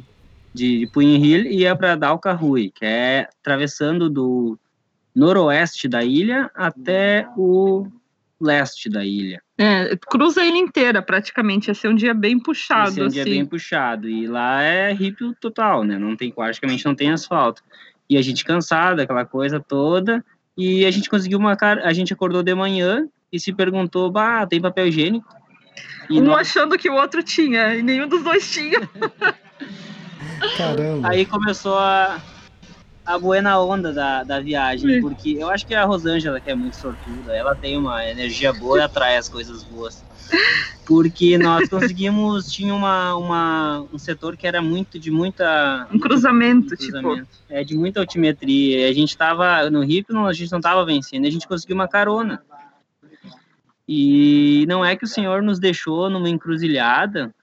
de Punho Hill e ia para Dalcarrui, que é atravessando do noroeste da ilha até o leste da ilha. É, cruza a ilha inteira praticamente, ia ser um dia bem puxado. Ia ser um assim. dia bem puxado, e lá é hippie total, né, não tem, praticamente não tem asfalto. E a gente cansado, aquela coisa toda, e a gente conseguiu uma cara, a gente acordou de manhã, e se perguntou, bah, tem papel higiênico? E um nós... achando que o outro tinha, e nenhum dos dois tinha. Caramba. Aí começou a, a buena onda da, da viagem, Sim. porque eu acho que a Rosângela, que é muito sortuda, ela tem uma energia boa e atrai as coisas boas. Porque nós conseguimos, tinha uma, uma, um setor que era muito de muita. Um cruzamento, um tipo. cruzamento tipo. É, de muita altimetria. A gente estava no Rio, a gente não estava vencendo, a gente conseguiu uma carona. E não é que o Senhor nos deixou numa encruzilhada,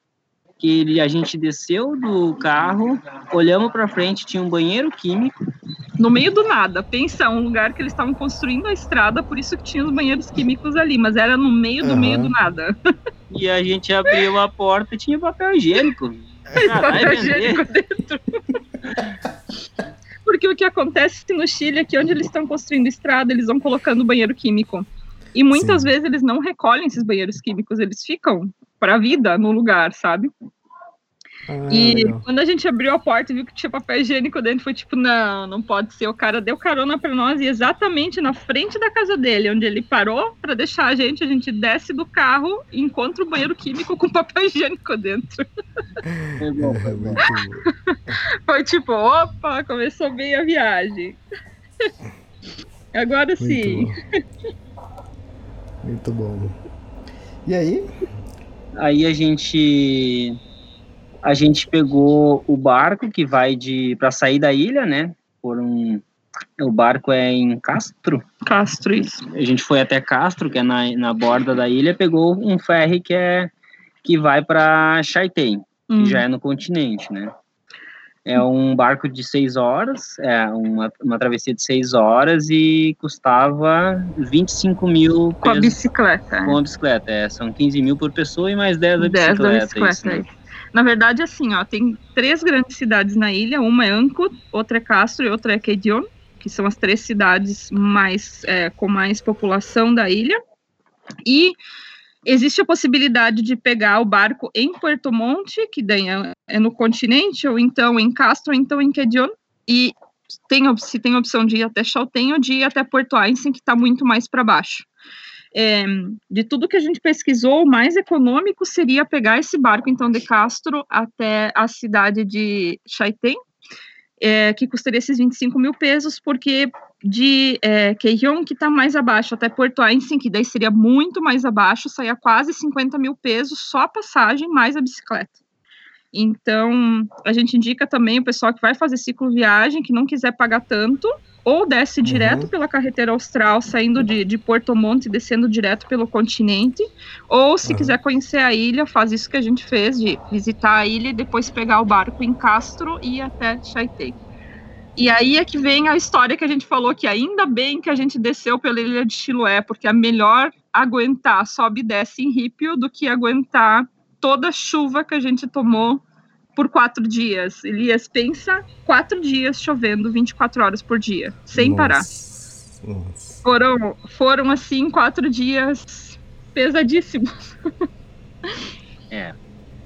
que ele, a gente desceu do carro, olhamos para frente, tinha um banheiro químico. No meio do nada, pensa, um lugar que eles estavam construindo a estrada, por isso que tinha os banheiros químicos ali, mas era no meio do uhum. meio do nada. E a gente abriu a porta e tinha papel higiênico. Ah, papel higiênico dentro. Porque o que acontece no Chile é que onde eles estão construindo estrada, eles vão colocando banheiro químico. E muitas Sim. vezes eles não recolhem esses banheiros químicos, eles ficam para a vida no lugar, sabe? Ah, e legal. quando a gente abriu a porta e viu que tinha papel higiênico dentro, foi tipo, não, não pode ser. O cara deu carona para nós e exatamente na frente da casa dele, onde ele parou para deixar a gente, a gente desce do carro e encontra o banheiro químico com papel higiênico dentro. Foi, bom, foi, bom. foi tipo, opa, começou bem a viagem. Agora Muito sim. Muito bom. E aí? Aí a gente a gente pegou o barco que vai de para sair da ilha, né? Por um o barco é em Castro. Castro, isso. A gente foi até Castro, que é na, na borda da ilha, pegou um ferry que é que vai para Chaitén, hum. que já é no continente, né? É um barco de seis horas, é uma, uma travessia de seis horas e custava 25 mil Com a bicicleta. Com a bicicleta, é. São 15 mil por pessoa e mais 10 da 10 bicicleta. Da bicicleta isso, né? Na verdade, assim, ó, tem três grandes cidades na ilha. Uma é Ancud, outra é Castro e outra é Quedion, que são as três cidades mais é, com mais população da ilha. E existe a possibilidade de pegar o barco em Puerto Monte, que daí é, é no continente, ou então em Castro, ou então em Quedion, e tem, se tem a opção de ir até Chaltén ou de ir até Porto Einstein, que está muito mais para baixo. É, de tudo que a gente pesquisou, o mais econômico seria pegar esse barco, então, de Castro até a cidade de Chaitén, é, que custaria esses 25 mil pesos, porque de é, que está mais abaixo, até Porto Einstein, que daí seria muito mais abaixo, saia quase 50 mil pesos só a passagem, mais a bicicleta. Então, a gente indica também o pessoal que vai fazer ciclo viagem, que não quiser pagar tanto, ou desce direto uhum. pela carretera austral, saindo de, de Porto Monte e descendo direto pelo continente, ou se uhum. quiser conhecer a ilha, faz isso que a gente fez, de visitar a ilha e depois pegar o barco em Castro e ir até Chaitei. E aí é que vem a história que a gente falou que ainda bem que a gente desceu pela ilha de Chiloé, porque é melhor aguentar sobe e desce em Rípio do que aguentar toda a chuva que a gente tomou por quatro dias. Elias, pensa quatro dias chovendo 24 horas por dia, sem Nossa. parar. Nossa. Foram, foram, assim, quatro dias pesadíssimos. É.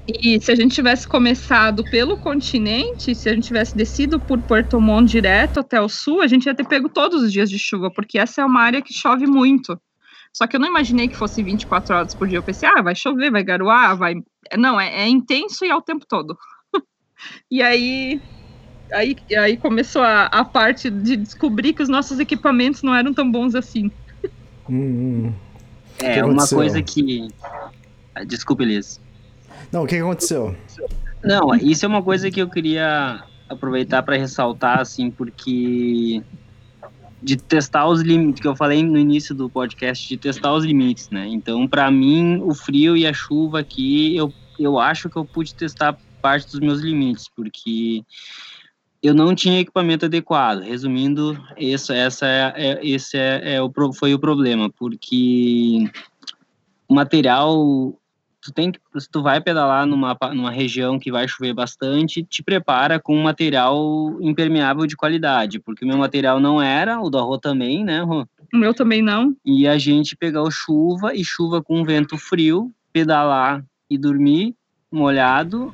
E se a gente tivesse começado pelo continente, se a gente tivesse descido por Puerto Montt direto até o sul, a gente ia ter pego todos os dias de chuva, porque essa é uma área que chove muito. Só que eu não imaginei que fosse 24 horas por dia. Eu pensei, ah, vai chover, vai garoar, vai. Não, é, é intenso e é o tempo todo. e aí, aí, aí começou a, a parte de descobrir que os nossos equipamentos não eram tão bons assim. Hum, hum. É, uma coisa que. Desculpe, Elias. Não, o que aconteceu? Não, isso é uma coisa que eu queria aproveitar para ressaltar, assim, porque de testar os limites, que eu falei no início do podcast, de testar os limites, né? Então, para mim, o frio e a chuva aqui, eu, eu acho que eu pude testar parte dos meus limites, porque eu não tinha equipamento adequado. Resumindo, isso, essa é, é esse é, é o, foi o problema, porque o material tu tem que, se tu vai pedalar numa, numa região que vai chover bastante, te prepara com um material impermeável de qualidade, porque o meu material não era, o do Arro também, né, Rô? O meu também não. E a gente pegou chuva e chuva com vento frio, pedalar e dormir molhado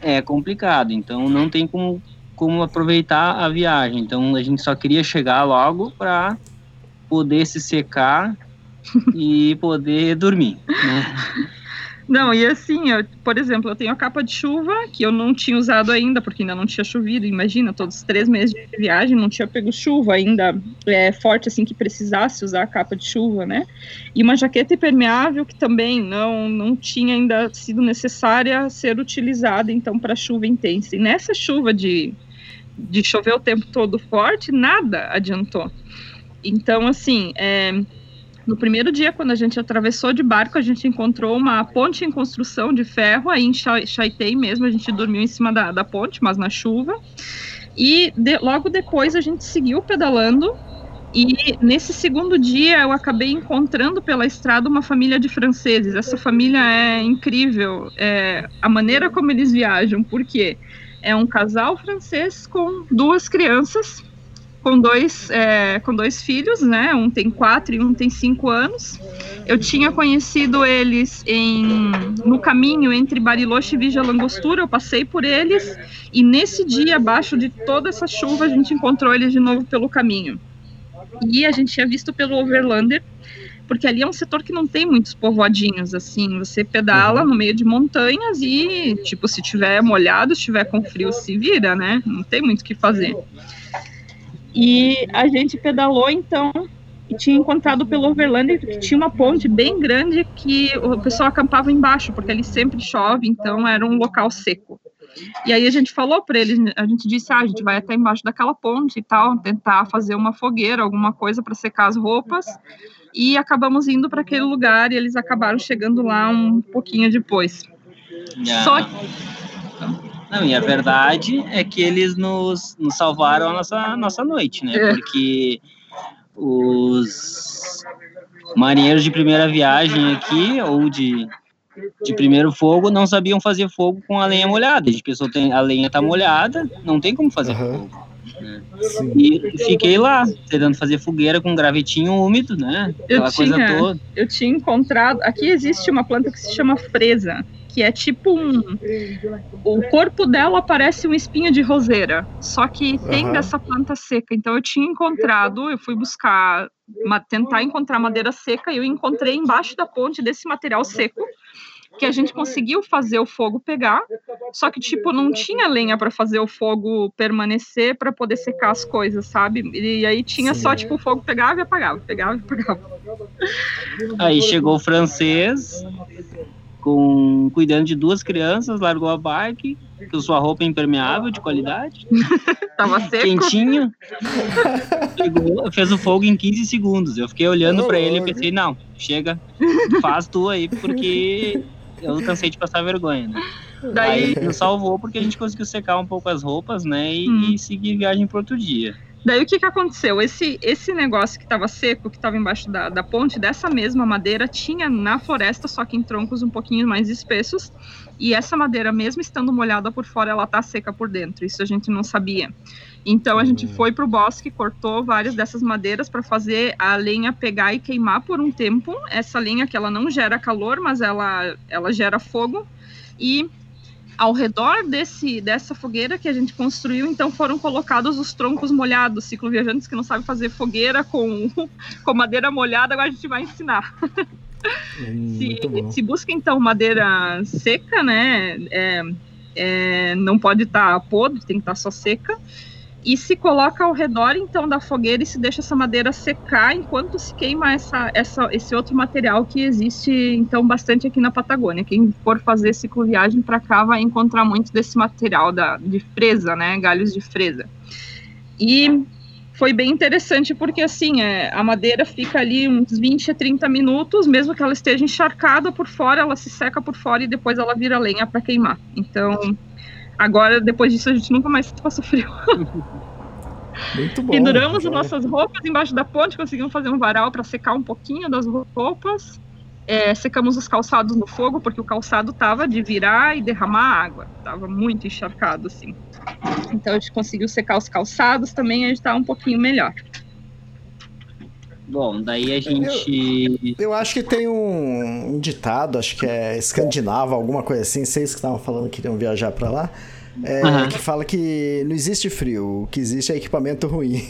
é complicado, então não tem como, como aproveitar a viagem. Então a gente só queria chegar logo para poder se secar e poder dormir, né? Não, e assim, eu, por exemplo, eu tenho a capa de chuva que eu não tinha usado ainda, porque ainda não tinha chovido. Imagina, todos os três meses de viagem não tinha pego chuva ainda é, forte, assim, que precisasse usar a capa de chuva, né? E uma jaqueta impermeável que também não, não tinha ainda sido necessária ser utilizada, então, para chuva intensa. E nessa chuva de, de chover o tempo todo forte, nada adiantou. Então, assim, é, no primeiro dia, quando a gente atravessou de barco, a gente encontrou uma ponte em construção de ferro, aí em Chaitei mesmo, a gente dormiu em cima da, da ponte, mas na chuva. E de, logo depois a gente seguiu pedalando. E nesse segundo dia eu acabei encontrando pela estrada uma família de franceses. Essa família é incrível, é, a maneira como eles viajam, porque é um casal francês com duas crianças com dois, é, com dois filhos, né? Um tem quatro e um tem cinco anos. Eu tinha conhecido eles em, no caminho entre Bariloche e Vigia Langostura, eu passei por eles, e nesse dia, abaixo de toda essa chuva, a gente encontrou eles de novo pelo caminho. E a gente tinha visto pelo Overlander, porque ali é um setor que não tem muitos povoadinhos, assim, você pedala uhum. no meio de montanhas e, tipo, se tiver molhado, se tiver com frio, se vira, né? Não tem muito o que fazer. E a gente pedalou então e tinha encontrado pelo Overlander que tinha uma ponte bem grande que o pessoal acampava embaixo, porque ali sempre chove, então era um local seco. E aí a gente falou para eles, a gente disse, ah, a gente vai até embaixo daquela ponte e tal, tentar fazer uma fogueira, alguma coisa para secar as roupas. E acabamos indo para aquele lugar e eles acabaram chegando lá um pouquinho depois. Yeah. Só que não, e a verdade é que eles nos, nos salvaram a nossa, nossa noite, né? É. Porque os marinheiros de primeira viagem aqui, ou de, de primeiro fogo, não sabiam fazer fogo com a lenha molhada. A gente pensou, tem, a lenha tá molhada, não tem como fazer uhum. fogo. Né? E fiquei lá, tentando fazer fogueira com um gravetinho úmido, né? Aquela eu tinha, Eu tinha encontrado. Aqui existe uma planta que se chama fresa que é tipo um. O corpo dela parece um espinho de roseira, só que tem uhum. dessa planta seca. Então eu tinha encontrado, eu fui buscar, uma, tentar encontrar madeira seca e eu encontrei embaixo da ponte desse material seco que a gente conseguiu fazer o fogo pegar, só que tipo não tinha lenha para fazer o fogo permanecer para poder secar as coisas, sabe? E aí tinha Sim. só tipo o fogo pegava e apagava, pegava e apagava. Aí chegou o francês, com cuidando de duas crianças, largou a bike, com sua roupa impermeável de qualidade. Tava seco. Quentinho. Pegou, fez o fogo em 15 segundos. Eu fiquei olhando para ele e pensei, não, chega, faz tu aí, porque eu cansei de passar vergonha, né? Daí aí nos salvou porque a gente conseguiu secar um pouco as roupas, né? E, hum. e seguir viagem para outro dia. Daí o que, que aconteceu? Esse, esse negócio que estava seco, que estava embaixo da, da ponte, dessa mesma madeira, tinha na floresta, só que em troncos um pouquinho mais espessos. E essa madeira, mesmo estando molhada por fora, ela tá seca por dentro. Isso a gente não sabia. Então a gente hum. foi para o bosque, cortou várias dessas madeiras para fazer a lenha pegar e queimar por um tempo. Essa lenha que ela não gera calor, mas ela, ela gera fogo. E ao redor desse, dessa fogueira que a gente construiu, então foram colocados os troncos molhados. Cicloviajantes que não sabem fazer fogueira com, com madeira molhada, agora a gente vai ensinar. Hum, se, se busca então madeira seca, né? É, é, não pode estar podre, tem que estar só seca. E se coloca ao redor então da fogueira e se deixa essa madeira secar enquanto se queima essa, essa, esse outro material que existe então bastante aqui na Patagônia. Quem for fazer cicloviagem para cá vai encontrar muito desse material da, de fresa, né? Galhos de fresa. E foi bem interessante porque assim é, a madeira fica ali uns 20 a 30 minutos, mesmo que ela esteja encharcada por fora, ela se seca por fora e depois ela vira lenha para queimar. Então agora depois disso a gente nunca mais passa frio. Muito bom. Penduramos as nossas roupas embaixo da ponte, conseguimos fazer um varal para secar um pouquinho das roupas. É, secamos os calçados no fogo, porque o calçado tava de virar e derramar água. Tava muito encharcado, assim. Então a gente conseguiu secar os calçados também, a gente tá um pouquinho melhor. Bom, daí a gente. Eu acho que tem um, um ditado, acho que é escandinavo, alguma coisa assim, vocês que estavam falando que iriam viajar pra lá, é, Aham. que fala que não existe frio, o que existe é equipamento ruim.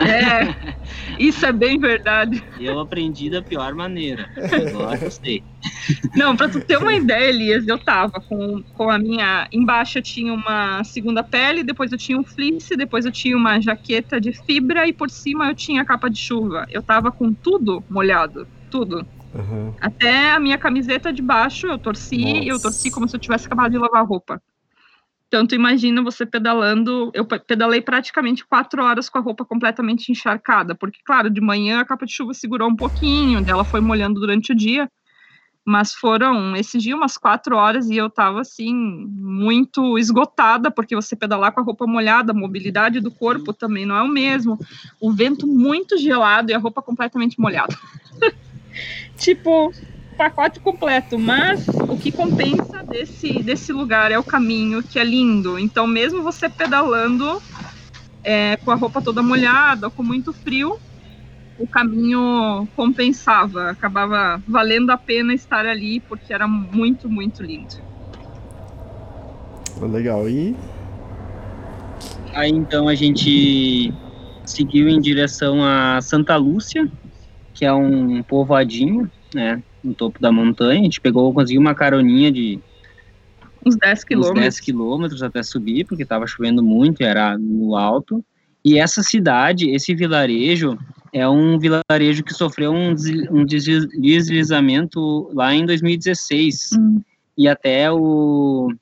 É, isso é bem verdade. Eu aprendi da pior maneira. Agora gostei. Não, pra tu ter uma ideia, Elias, eu tava com, com a minha. Embaixo eu tinha uma segunda pele, depois eu tinha um fleece, depois eu tinha uma jaqueta de fibra e por cima eu tinha a capa de chuva. Eu tava com tudo molhado, tudo. Uhum. Até a minha camiseta de baixo eu torci, Nossa. eu torci como se eu tivesse acabado de lavar roupa. Tanto imagina você pedalando, eu pe- pedalei praticamente quatro horas com a roupa completamente encharcada, porque claro, de manhã a capa de chuva segurou um pouquinho, ela foi molhando durante o dia, mas foram esse dia umas quatro horas e eu tava assim muito esgotada, porque você pedalar com a roupa molhada, a mobilidade do corpo também não é o mesmo, o vento muito gelado e a roupa completamente molhada. tipo, pacote completo, mas o que compensa desse, desse lugar é o caminho, que é lindo. Então, mesmo você pedalando é, com a roupa toda molhada, com muito frio, o caminho compensava, acabava valendo a pena estar ali, porque era muito, muito lindo. Legal. E Aí então a gente seguiu em direção a Santa Lúcia, que é um povoadinho, né, no topo da montanha. A gente pegou, conseguiu uma caroninha de Uns 10 uns quilômetros. 10 quilômetros até subir, porque estava chovendo muito, era no alto. E essa cidade, esse vilarejo, é um vilarejo que sofreu um, um desli- deslizamento lá em 2016. Hum. E até o,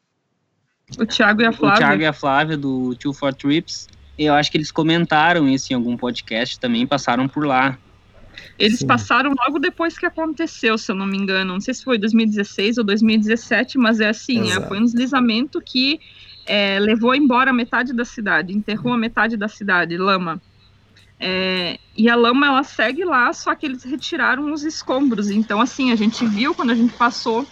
O Thiago e a o Flávia. Thiago e a Flávia do Two for Trips, eu acho que eles comentaram isso em algum podcast também, passaram por lá. Eles Sim. passaram logo depois que aconteceu, se eu não me engano. Não sei se foi 2016 ou 2017, mas é assim, é, foi um deslizamento que é, levou embora metade da cidade, enterrou a metade da cidade, lama. É, e a lama ela segue lá, só que eles retiraram os escombros. Então, assim, a gente viu quando a gente passou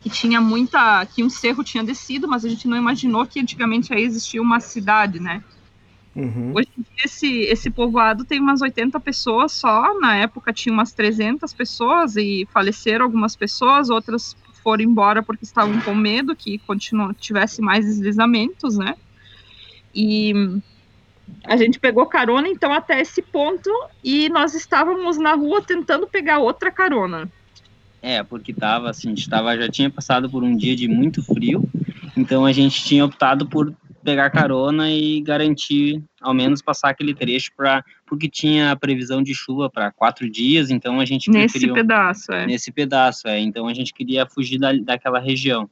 que tinha muita. que um cerro tinha descido, mas a gente não imaginou que antigamente aí existia uma cidade, né? Uhum. Hoje em dia, esse, esse povoado tem umas 80 pessoas só. Na época tinha umas 300 pessoas e faleceram algumas pessoas, outras foram embora porque estavam com medo que continu tivesse mais deslizamentos, né? E a gente pegou carona então até esse ponto e nós estávamos na rua tentando pegar outra carona. É, porque tava assim, a gente tava, já tinha passado por um dia de muito frio, então a gente tinha optado por pegar carona e garantir, ao menos passar aquele trecho para porque tinha a previsão de chuva para quatro dias, então a gente Nesse preferiu pedaço, é. nesse pedaço, é. Então a gente queria fugir da, daquela região.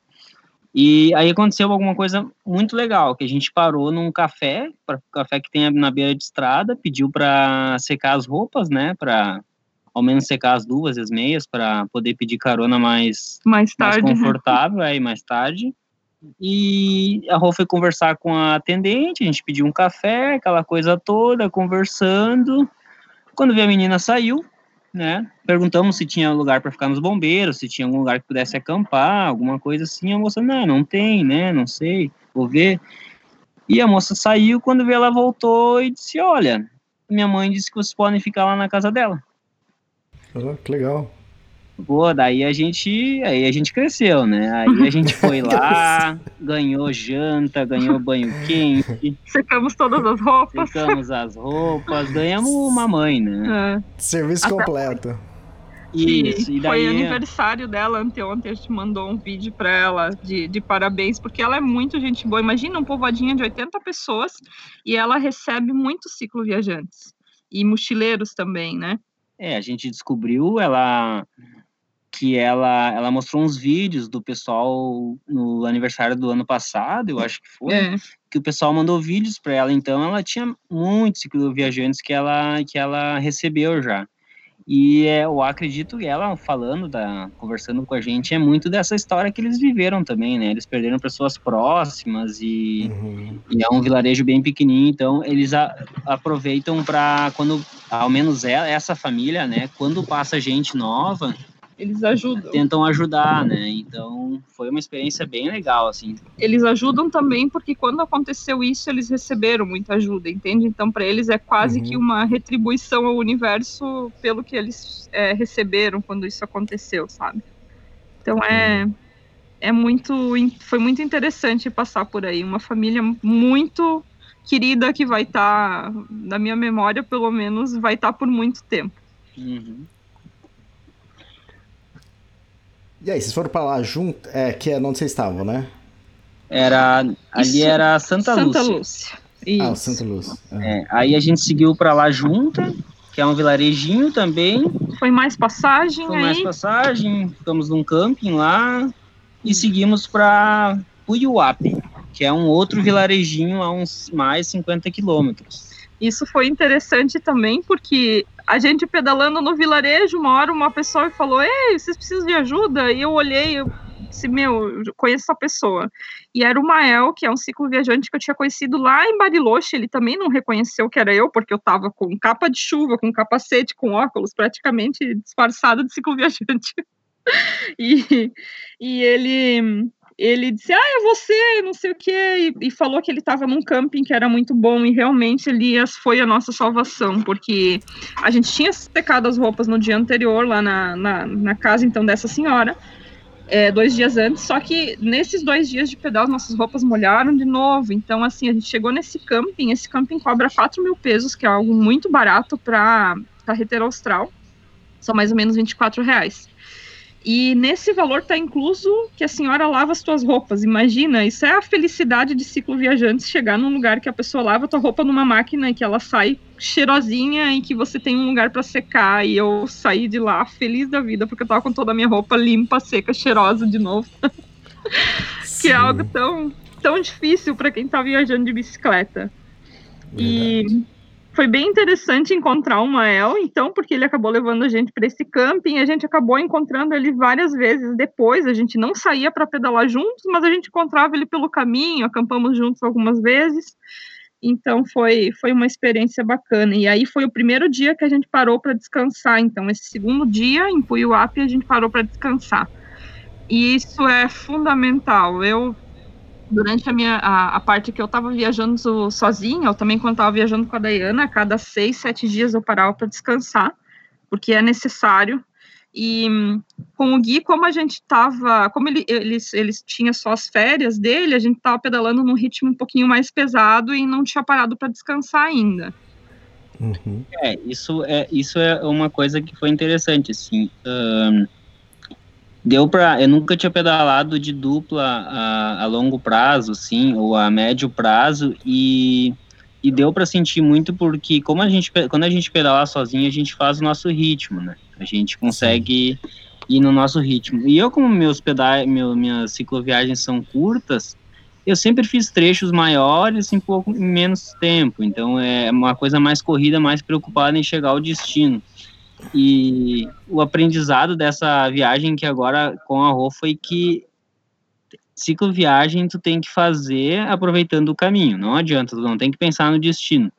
E aí aconteceu alguma coisa muito legal, que a gente parou num café, pra, café que tem na beira de estrada, pediu para secar as roupas, né, para ao menos secar as duas, as meias, para poder pedir carona mais, Mais mais tarde. né? confortável aí mais tarde. E a Rô foi conversar com a atendente, a gente pediu um café, aquela coisa toda, conversando. Quando veio a menina saiu, né? Perguntamos se tinha lugar para ficar nos bombeiros, se tinha algum lugar que pudesse acampar, alguma coisa assim. A moça, não, não tem, né? Não sei, vou ver. E a moça saiu, quando veio ela voltou e disse, olha, minha mãe disse que vocês podem ficar lá na casa dela. Ah, que legal. Pô, daí a gente, aí a gente cresceu, né? Aí a gente foi lá, ganhou janta, ganhou banho quente. Secamos todas as roupas. Secamos as roupas, ganhamos uma mãe, né? É. Serviço Até completo. Isso, e daí... Foi aniversário dela anteontem, a gente mandou um vídeo para ela de, de parabéns, porque ela é muito gente boa. Imagina um povoadinho de 80 pessoas e ela recebe muitos ciclo viajantes e mochileiros também, né? É, a gente descobriu, ela que ela, ela mostrou uns vídeos do pessoal no aniversário do ano passado, eu acho que foi, é. que o pessoal mandou vídeos para ela, então ela tinha muitos cicloviajantes que ela, que ela recebeu já. E é, eu acredito que ela falando, da, conversando com a gente, é muito dessa história que eles viveram também, né? Eles perderam pessoas próximas e, uhum. e é um vilarejo bem pequenininho, então eles a, aproveitam para quando, ao menos é, essa família, né? Quando passa gente nova, eles ajudam. Tentam ajudar, né? Então foi uma experiência bem legal, assim. Eles ajudam também porque quando aconteceu isso, eles receberam muita ajuda, entende? Então para eles é quase uhum. que uma retribuição ao universo pelo que eles é, receberam quando isso aconteceu, sabe? Então é. É muito. Foi muito interessante passar por aí. Uma família muito querida que vai estar, tá, na minha memória, pelo menos, vai estar tá por muito tempo. Uhum. E aí, vocês foram pra lá junto? É, que é onde vocês estavam, né? Era. Ali Isso. era Santa, Santa Lúcia. Lúcia. Isso. Ah, Santa Lúcia. É, aí a gente seguiu para lá junta, que é um vilarejinho também. Foi mais passagem Foi aí? mais passagem, ficamos num camping lá e seguimos para Puyuape, que é um outro vilarejinho a uns mais 50 quilômetros. Isso foi interessante também, porque a gente pedalando no vilarejo, uma hora uma pessoa falou: Ei, vocês precisam de ajuda? E eu olhei, eu disse: Meu, eu conheço essa pessoa. E era o Mael, que é um ciclo viajante que eu tinha conhecido lá em Bariloche. Ele também não reconheceu que era eu, porque eu estava com capa de chuva, com capacete, com óculos, praticamente disfarçado de ciclo viajante. e, e ele ele disse, ah, é você, não sei o quê, e, e falou que ele estava num camping que era muito bom, e realmente Elias foi a nossa salvação, porque a gente tinha secado as roupas no dia anterior, lá na, na, na casa, então, dessa senhora, é, dois dias antes, só que nesses dois dias de pedal, nossas roupas molharam de novo, então, assim, a gente chegou nesse camping, esse camping cobra 4 mil pesos, que é algo muito barato para carreteira austral, são mais ou menos 24 reais. E nesse valor está incluso que a senhora lava as suas roupas. Imagina, isso é a felicidade de ciclo viajantes chegar num lugar que a pessoa lava a tua roupa numa máquina e que ela sai cheirosinha e que você tem um lugar para secar. E eu saí de lá feliz da vida porque eu tava com toda a minha roupa limpa, seca, cheirosa de novo. que é algo tão tão difícil para quem tá viajando de bicicleta. Verdade. E foi bem interessante encontrar o Mael, então, porque ele acabou levando a gente para esse camping, a gente acabou encontrando ele várias vezes depois, a gente não saía para pedalar juntos, mas a gente encontrava ele pelo caminho, acampamos juntos algumas vezes, então foi, foi uma experiência bacana, e aí foi o primeiro dia que a gente parou para descansar, então esse segundo dia, em Puyuapi, a gente parou para descansar, e isso é fundamental, eu durante a minha a, a parte que eu estava viajando sozinha, ou também quando estava viajando com a Dayana, a cada seis, sete dias eu parava para descansar, porque é necessário. E com o Gui, como a gente estava, como ele, eles, eles tinha só as férias dele, a gente estava pedalando num ritmo um pouquinho mais pesado e não tinha parado para descansar ainda. Uhum. É, isso é, isso é uma coisa que foi interessante, assim. Um, deu para eu nunca tinha pedalado de dupla a, a, longo prazo sim ou a médio prazo e, e deu para sentir muito porque como a gente quando a gente pedala sozinho a gente faz o nosso ritmo né? A gente consegue ir no nosso ritmo. E eu como meus pedais meu, minhas cicloviagens são curtas eu sempre fiz trechos maiores em pouco em menos tempo. Então é uma coisa mais corrida mais preocupada em chegar ao destino e o aprendizado dessa viagem que agora com a Rô foi que cicloviagem tu tem que fazer aproveitando o caminho, não adianta, tu não tem que pensar no destino,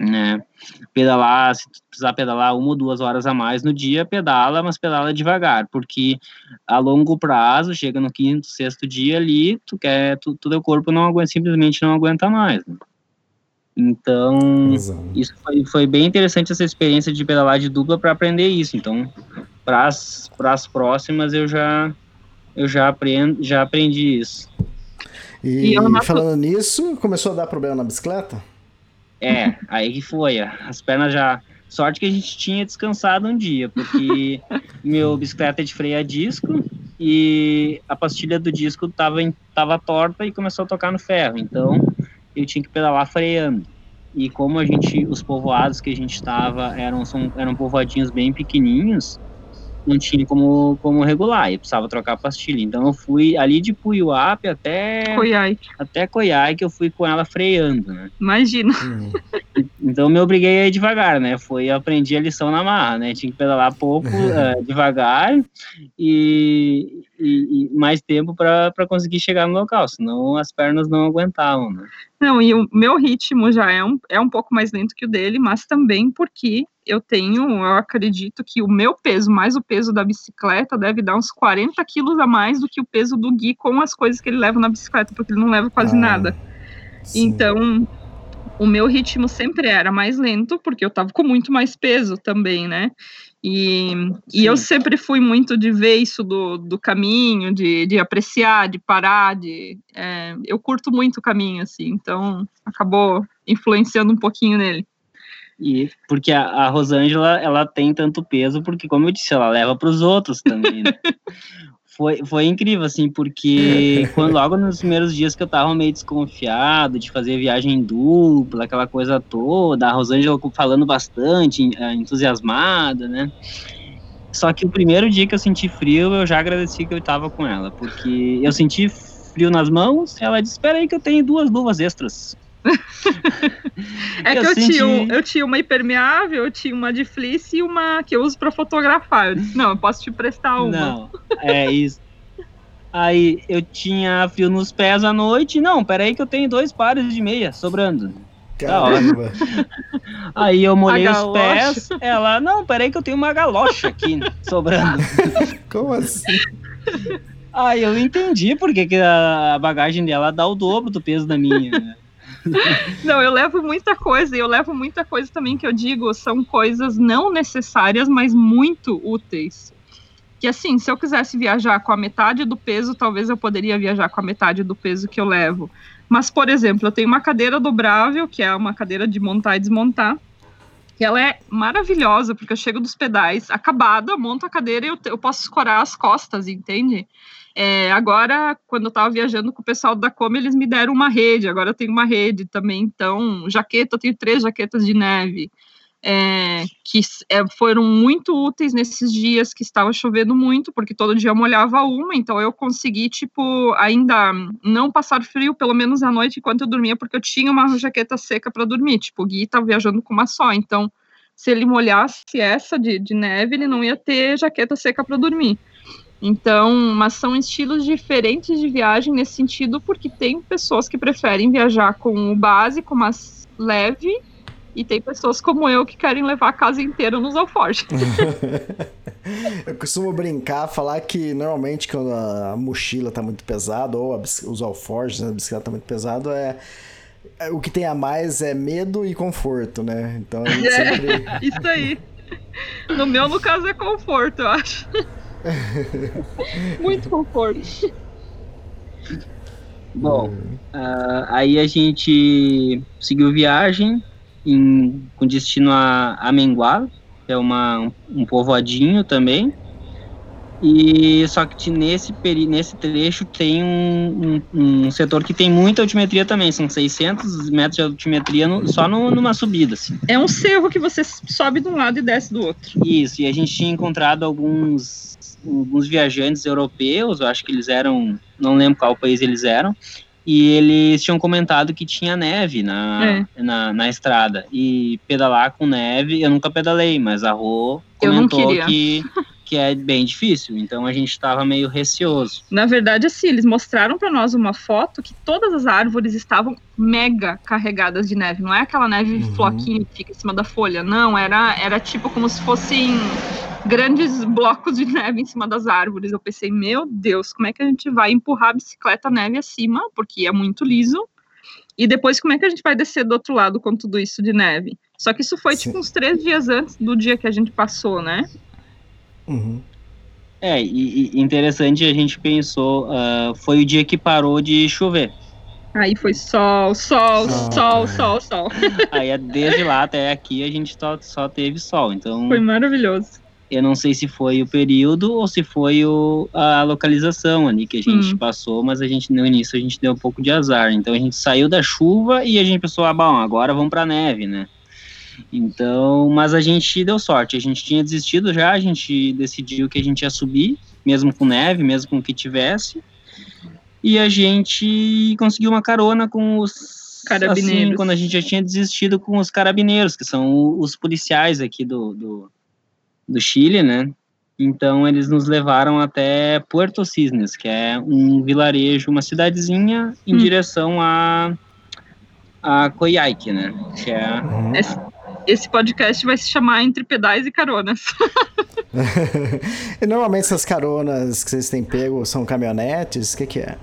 né? Pedalar, se tu precisar pedalar uma ou duas horas a mais no dia, pedala, mas pedala devagar, porque a longo prazo, chega no quinto, sexto dia ali, tu quer, tu teu corpo não aguenta, simplesmente não aguenta mais, né? Então, Exato. isso foi, foi bem interessante essa experiência de pedalar de dupla para aprender isso. Então, para as próximas eu já eu já aprendo, já aprendi isso. E, e falando nisso, começou a dar problema na bicicleta? É, aí que foi. As pernas já. Sorte que a gente tinha descansado um dia, porque meu bicicleta é de freio a disco e a pastilha do disco tava, tava torta e começou a tocar no ferro. Então eu tinha que pedalar freando. E como a gente, os povoados que a gente estava eram, são, eram povoadinhos bem pequenininhos, não tinha como, como regular, e precisava trocar a pastilha. Então eu fui ali de Puyuap até Coiai. até Coiai, que eu fui com ela freando, né? Imagina. Hum. Então me obriguei a ir devagar, né? Foi, aprendi a lição na marra, né? Tinha que pedalar pouco, uh, devagar e, e, e, mais tempo para conseguir chegar no local, senão as pernas não aguentavam, né? Não, e o meu ritmo já é um, é um pouco mais lento que o dele, mas também porque eu tenho, eu acredito que o meu peso mais o peso da bicicleta deve dar uns 40 quilos a mais do que o peso do Gui com as coisas que ele leva na bicicleta, porque ele não leva quase ah, nada. Sim. Então, o meu ritmo sempre era mais lento, porque eu tava com muito mais peso também, né? E, e eu sempre fui muito de ver isso do, do caminho, de, de apreciar, de parar, de... É, eu curto muito o caminho, assim, então acabou influenciando um pouquinho nele. E porque a, a Rosângela, ela tem tanto peso, porque, como eu disse, ela leva para os outros também. Né? foi, foi incrível, assim, porque quando, logo nos primeiros dias que eu tava meio desconfiado de fazer viagem dupla, aquela coisa toda, a Rosângela falando bastante, eh, entusiasmada, né? Só que o primeiro dia que eu senti frio, eu já agradeci que eu tava com ela, porque eu senti frio nas mãos, ela disse, espera aí que eu tenho duas luvas extras. é que eu, eu senti... tinha, eu tinha uma impermeável, eu tinha uma de fleece e uma que eu uso para fotografar. Eu disse, não, eu posso te prestar uma. Não, é isso. Aí eu tinha fio nos pés à noite. Não, peraí que eu tenho dois pares de meia sobrando. Caramba. Aí eu molhei os pés. Ela, não, peraí que eu tenho uma galocha aqui sobrando. Como assim? Aí eu entendi porque que a bagagem dela dá o dobro do peso da minha. Não, eu levo muita coisa, e eu levo muita coisa também que eu digo, são coisas não necessárias, mas muito úteis. Que assim, se eu quisesse viajar com a metade do peso, talvez eu poderia viajar com a metade do peso que eu levo. Mas, por exemplo, eu tenho uma cadeira dobrável, que é uma cadeira de montar e desmontar, que ela é maravilhosa, porque eu chego dos pedais, acabada, monto a cadeira e eu, eu posso escorar as costas, entende? É, agora, quando eu estava viajando com o pessoal da Come, eles me deram uma rede, agora eu tenho uma rede também, então, jaqueta, eu tenho três jaquetas de neve, é, que é, foram muito úteis nesses dias que estava chovendo muito, porque todo dia eu molhava uma, então eu consegui, tipo, ainda não passar frio, pelo menos à noite, enquanto eu dormia, porque eu tinha uma jaqueta seca para dormir, tipo, o Gui estava viajando com uma só, então, se ele molhasse essa de, de neve, ele não ia ter jaqueta seca para dormir. Então, mas são estilos diferentes de viagem nesse sentido, porque tem pessoas que preferem viajar com o básico, mas leve, e tem pessoas como eu que querem levar a casa inteira nos alforjes. eu costumo brincar, falar que normalmente quando a mochila tá muito pesada, ou a, os alforjes, né, a bicicleta tá muito pesado, é, é, o que tem a mais é medo e conforto, né? Então a gente é, sempre... Isso aí. No meu, no caso, é conforto, eu acho. Muito conforto. Bom, uh, aí a gente seguiu viagem em, com destino a, a Menguá, que é uma, um povoadinho também. E só que nesse, nesse trecho tem um, um, um, setor que tem muita altimetria também, são 600 metros de altimetria no, só no, numa subida. Assim. É um cerro que você sobe de um lado e desce do outro. Isso, e a gente tinha encontrado alguns alguns viajantes europeus, eu acho que eles eram, não lembro qual país eles eram, e eles tinham comentado que tinha neve na, é. na, na, estrada. E pedalar com neve, eu nunca pedalei, mas a Rô comentou que, que é bem difícil, então a gente estava meio receoso. Na verdade, assim, eles mostraram para nós uma foto que todas as árvores estavam mega carregadas de neve. Não é aquela neve uhum. floquinha que fica em cima da folha, não, era, era tipo como se fossem grandes blocos de neve em cima das árvores. Eu pensei, meu Deus, como é que a gente vai empurrar a bicicleta neve acima? Porque é muito liso. E depois, como é que a gente vai descer do outro lado com tudo isso de neve? Só que isso foi Sim. tipo uns três dias antes do dia que a gente passou, né? Uhum. É, e, e interessante, a gente pensou, uh, foi o dia que parou de chover. Aí foi sol, sol, Ah, sol, tá. sol, sol. Aí é desde lá até aqui a gente só, só teve sol. Então Foi maravilhoso. Eu não sei se foi o período ou se foi o, a localização ali que a gente Hum. passou, mas a gente no início a gente deu um pouco de azar. Então a gente saiu da chuva e a gente pensou, ah, bom, agora vamos pra neve, né? Então, mas a gente deu sorte. A gente tinha desistido já, a gente decidiu que a gente ia subir, mesmo com neve, mesmo com o que tivesse. E a gente conseguiu uma carona com os Carabineiros. assim, quando a gente já tinha desistido com os carabineiros, que são os policiais aqui do, do, do Chile, né? Então eles nos levaram até Puerto Cisnes, que é um vilarejo, uma cidadezinha em Hum. direção a a Coyhaique, né? Que é Uhum. Esse, esse podcast vai se chamar Entre Pedais e Caronas. e normalmente essas caronas que vocês têm pego são caminhonetes? O que, que é?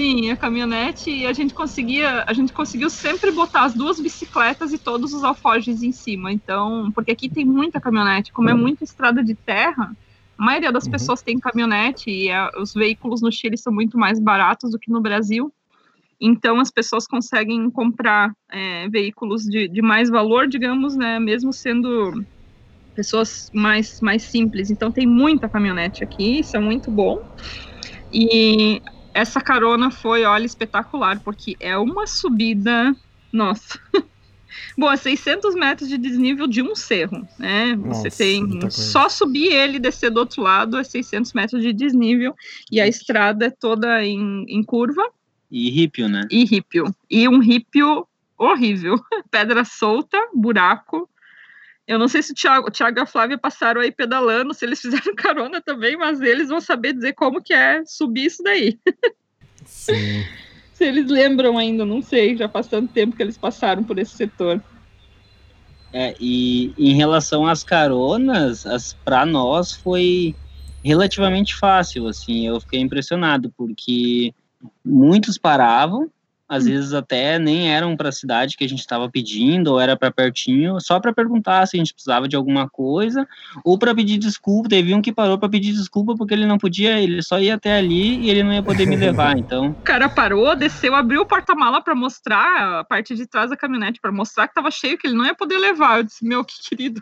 Sim, a caminhonete e a gente conseguia, a gente conseguiu sempre botar as duas bicicletas e todos os alforjes em cima. Então, porque aqui tem muita caminhonete, como é muita estrada de terra, a maioria das Uhum. pessoas tem caminhonete e é, os veículos no Chile são muito mais baratos do que no Brasil. Então, as pessoas conseguem comprar é, veículos de, de mais valor, digamos, né, mesmo sendo pessoas mais, mais simples. Então, tem muita caminhonete aqui, isso é muito bom. E essa carona foi, olha, espetacular, porque é uma subida, nossa. Bom, é 600 metros de desnível de um cerro, né? Você Nossa, tem só subir ele e descer do outro lado é 600 metros de desnível e a estrada é toda em, em curva e rípio, né? e rípio. E um rípio horrível. Pedra solta, buraco. Eu não sei se o Thiago, o Thiago e a Flávia passaram aí pedalando, se eles fizeram carona também, mas eles vão saber dizer como que é subir isso daí. Sim. Se eles lembram ainda, não sei, já faz tanto tempo que eles passaram por esse setor. É, e em relação às caronas, as para nós foi relativamente fácil, assim, eu fiquei impressionado porque muitos paravam, às vezes até nem eram para a cidade que a gente estava pedindo, ou era para pertinho, só para perguntar se a gente precisava de alguma coisa, ou para pedir desculpa. Teve um que parou para pedir desculpa porque ele não podia, ele só ia até ali e ele não ia poder me levar, então O cara parou, desceu, abriu o porta-mala para mostrar a parte de trás da caminhonete, para mostrar que tava cheio, que ele não ia poder levar. Eu disse, meu, que querido.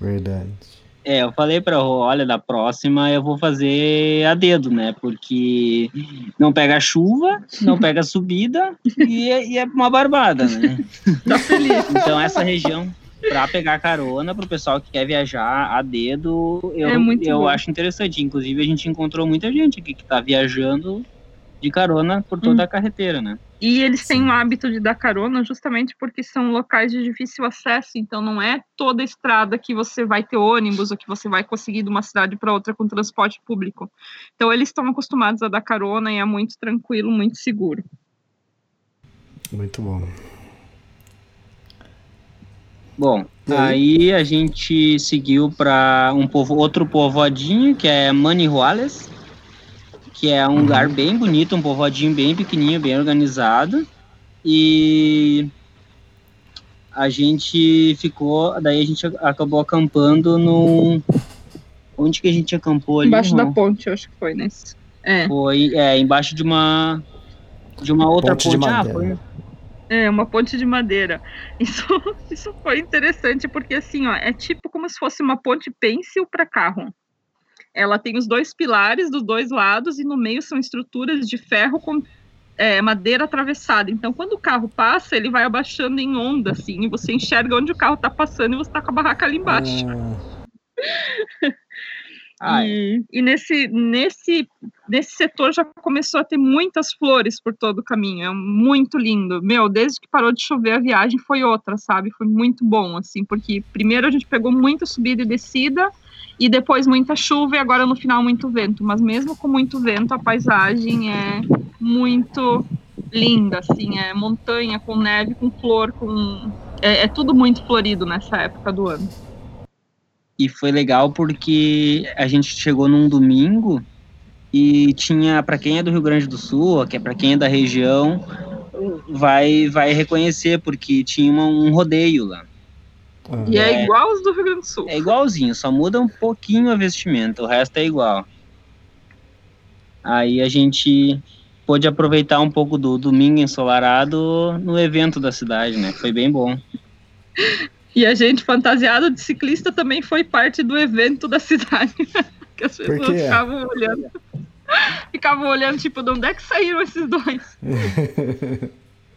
Verdade. É, eu falei pra Rô, olha, da próxima eu vou fazer a dedo, né? Porque não pega chuva, não pega subida e é, e é uma barbada, né? Tá feliz. Então essa região, pra pegar carona pro pessoal que quer viajar a dedo, eu, É muito eu bom. acho interessante. Inclusive a gente encontrou muita gente aqui que tá viajando de carona por toda Hum. a carreteira, né? E eles têm Sim. o hábito de dar carona justamente porque são locais de difícil acesso, então não é toda estrada que você vai ter ônibus ou que você vai conseguir de uma cidade para outra com transporte público. Então eles estão acostumados a dar carona e é muito tranquilo, muito seguro. Muito bom. Bom, E aí? aí a gente seguiu para um povo, outro povoadinho, que é Manihuales, que é um lugar bem bonito, um povoadinho bem pequenininho, bem organizado. E a gente ficou, daí a gente acabou acampando no onde que a gente acampou ali? Embaixo da ponte, eu acho que foi nesse. É, Foi, é, embaixo de uma de uma outra Ponte de ponte. Ah, madeira. foi, é uma ponte de madeira. Isso, isso foi interessante porque assim, ó, é tipo como se fosse uma ponte pêncil para carro. Ela tem os dois pilares dos dois lados e no meio são estruturas de ferro com é, madeira atravessada. Então, quando o carro passa, ele vai abaixando em onda, assim, e você enxerga onde o carro tá passando e você tá com a barraca ali embaixo. Ah, E, e nesse, nesse, nesse setor já começou a ter muitas flores por todo o caminho. É muito lindo. Meu, desde que parou de chover, a viagem foi outra, sabe? Foi muito bom, assim, porque primeiro a gente pegou muita subida e descida, e depois muita chuva, e agora no final muito vento. Mas mesmo com muito vento, a paisagem é muito linda, assim, é montanha com neve, com flor, com. É, é tudo muito florido nessa época do ano. E foi legal porque a gente chegou num domingo e tinha, para quem é do Rio Grande do Sul, que é para quem é da região, vai vai reconhecer porque tinha um rodeio lá. E é, É. igual os do Rio Grande do Sul. É igualzinho, só muda um pouquinho a vestimenta, o resto é igual. Aí a gente pôde aproveitar um pouco do domingo ensolarado no evento da cidade, né? Foi bem bom. E a gente, fantasiado de ciclista, também foi parte do evento da cidade. que as pessoas ficavam olhando. Ficavam olhando, tipo, de onde é que saíram esses dois?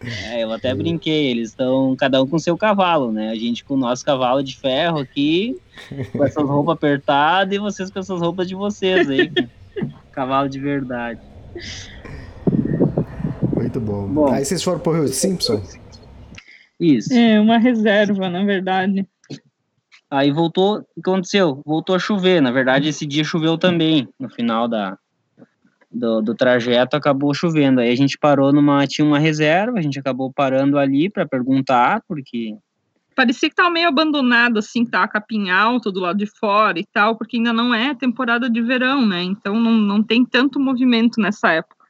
É, eu até brinquei, eles estão cada um com seu cavalo, né? A gente com o nosso cavalo de ferro aqui, com essas roupas apertadas, e vocês com essas roupas de vocês aí. Cavalo de verdade. Muito bom. Bom. Aí vocês foram pro Rio Simpson? Isso. É, uma reserva, na verdade. Aí voltou, o que aconteceu? Voltou a chover. Na verdade, esse dia choveu também. No final da, do, do trajeto acabou chovendo. Aí a gente parou numa. Tinha uma reserva, a gente acabou parando ali para perguntar, porque. Parecia que tava meio abandonado, assim, que tava capim alto do lado de fora e tal, porque ainda não é temporada de verão, né? Então não, não tem tanto movimento nessa época.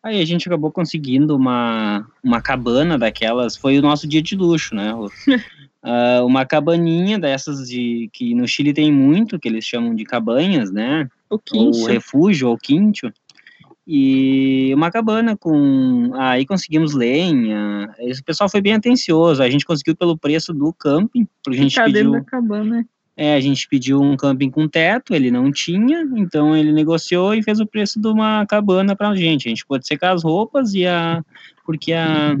Aí a gente acabou conseguindo uma, uma cabana daquelas. Foi o nosso dia de luxo, né? Ah, uma cabaninha dessas de que no Chile tem muito, que eles chamam de cabanhas, né? O ou quincho. refúgio, ou quincho, e uma cabana com. Aí conseguimos lenha. Esse pessoal foi bem atencioso. A gente conseguiu pelo preço do camping, a gente Ficar dentro pediu. da cabana. É, a gente pediu um camping com teto, ele não tinha, então ele negociou e fez o preço de uma cabana pra gente. A gente pôde secar as roupas e a. Porque a.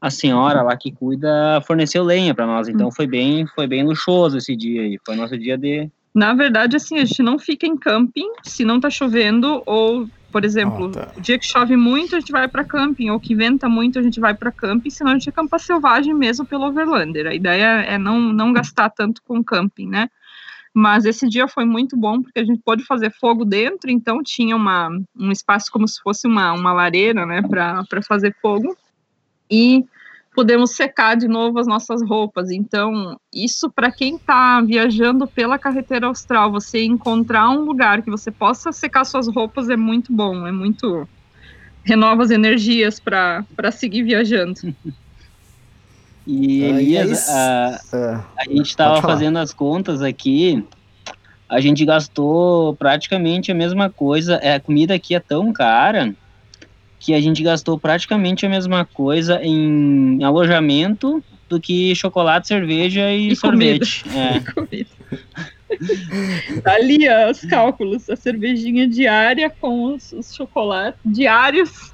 A senhora lá que cuida forneceu lenha para nós, então foi bem, foi bem luxuoso esse dia aí. Foi nosso dia de, Na verdade, assim, a gente não fica em camping se não tá chovendo, ou, por exemplo, Ah, tá. o dia que chove muito, a gente vai para camping, ou que venta muito, a gente vai para camping, senão a gente acampa selvagem mesmo pelo Overlander. A ideia é não, não gastar tanto com camping, né? Mas esse dia foi muito bom, porque a gente pôde fazer fogo dentro, então tinha uma, um espaço como se fosse uma, uma lareira, né, para fazer fogo. E podemos secar de novo as nossas roupas. Então, isso para quem está viajando pela carretera austral, você encontrar um lugar que você possa secar suas roupas é muito bom, é muito renova as energias para seguir viajando. E e Elias, aí, a, É. a gente estava fazendo as contas aqui, a gente gastou praticamente a mesma coisa. É, a comida aqui é tão cara que a gente gastou praticamente a mesma coisa em alojamento do que chocolate, cerveja e, E comida. sorvete. É. Tá ali ó, os cálculos, a cervejinha diária com os, os chocolates diários.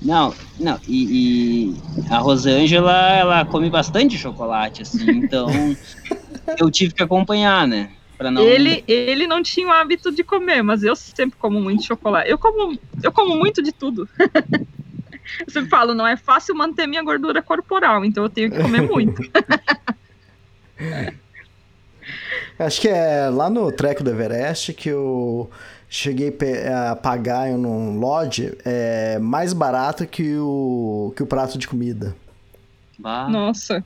Não, não, e, e a Rosângela, ela come bastante chocolate, assim, então eu tive que acompanhar, né? Pra não... Ele, ele não tinha o hábito de comer, mas eu sempre como muito chocolate. Eu como, eu como muito de tudo. Eu sempre falo, não é fácil manter minha gordura corporal, então eu tenho que comer muito. Acho que é lá no treco do Everest que eu cheguei a pagar em um lodge é mais barato que o, que o prato de comida. Bah, Nossa.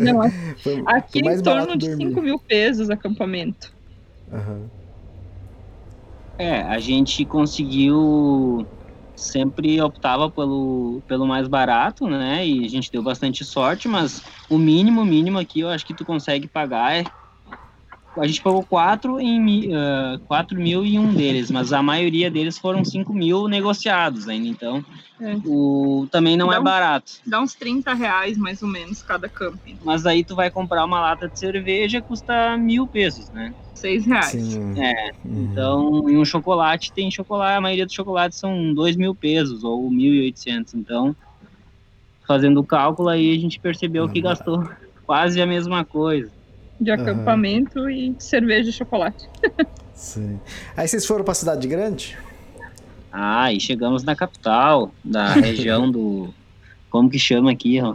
Não, Foi, aqui foi em torno de dormir. 5 mil pesos acampamento. Aham. É, a gente conseguiu sempre optava pelo, pelo mais barato, né? E a gente deu bastante sorte, mas o mínimo, mínimo aqui eu acho que tu consegue pagar é. A gente pagou 4 em mi- ah, 4 mil em um deles, mas a maioria deles foram 5 mil negociados ainda, então É. o, também não é Dá um- barato. Dá uns 30 reais mais ou menos cada camping. Mas aí tu vai comprar uma lata de cerveja custa mil pesos, né? 6 reais. Sim. É, Uhum. Então, e um chocolate tem chocolate, a maioria dos chocolates são dois mil pesos ou 1.800. Então, fazendo o cálculo aí, a gente percebeu que gastou quase a mesma coisa. De acampamento e cerveja e chocolate. Sim. Aí vocês foram pra cidade grande? Ah, e chegamos na capital, da região do. Como que chama aqui, ó?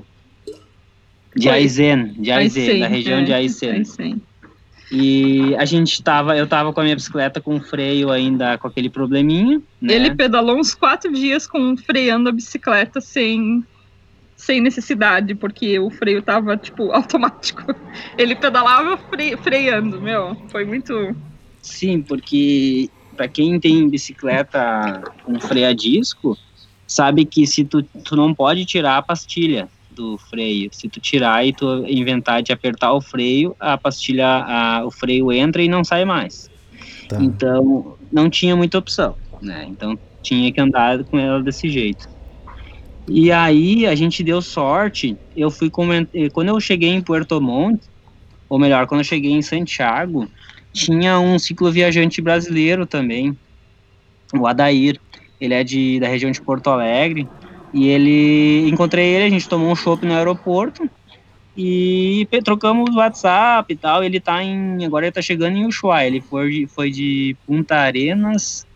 De. Aizen, de Aizen, Aicen, da região é, de Aizen. Aicen. E a gente tava, eu tava com a minha bicicleta com freio ainda com aquele probleminha, né? Ele pedalou uns quatro dias com freando a bicicleta sem, sem necessidade, porque o freio tava, tipo, automático. Ele pedalava fre- freando, meu. Foi muito. Sim, porque para quem tem bicicleta com freio a disco, sabe que se tu, tu não pode tirar a pastilha. Do freio. Se tu tirar e tu inventar de apertar o freio, a pastilha, a, o freio entra e não sai mais. Tá. Então, não tinha muita opção, né? Então, tinha que andar com ela desse jeito. E aí, a gente deu sorte, eu fui comentar, quando eu cheguei em Puerto Montt, ou melhor, quando eu cheguei em Santiago, tinha um cicloviajante brasileiro também, o Adair, ele é de, da região de Porto Alegre, e ele, encontrei ele, a gente tomou um chopp no aeroporto, e trocamos WhatsApp e tal, ele tá em, agora ele tá chegando em Ushuaia, ele foi de, foi de Punta Arenas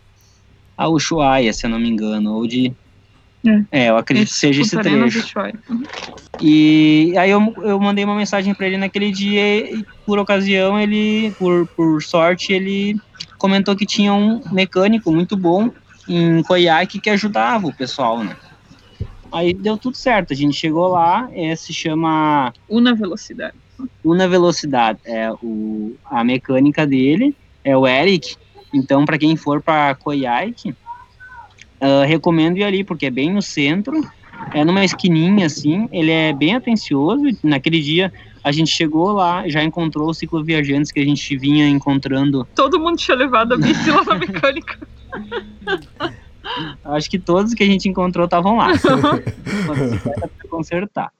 a Ushuaia, se eu não me engano, ou de... É, eu acredito que seja esse trecho. e. Uhum. E aí eu, eu mandei uma mensagem para ele naquele dia e por ocasião ele, por, por sorte, ele comentou que tinha um mecânico muito bom em Coiaque que ajudava o pessoal, né? Aí deu tudo certo, a gente chegou lá, é, se chama Una velocidade. Una Velocidade, é o, a mecânica dele, é o Eric. Então, para quem for para Coiaque, ah, recomendo ir ali, porque é bem no centro, é numa esquininha assim, ele é bem atencioso. Naquele dia a gente chegou lá, já encontrou os cicloviajantes que a gente vinha encontrando. Todo mundo tinha levado a bici lá na mecânica. Acho que todos que a gente encontrou estavam lá. Pra consertar.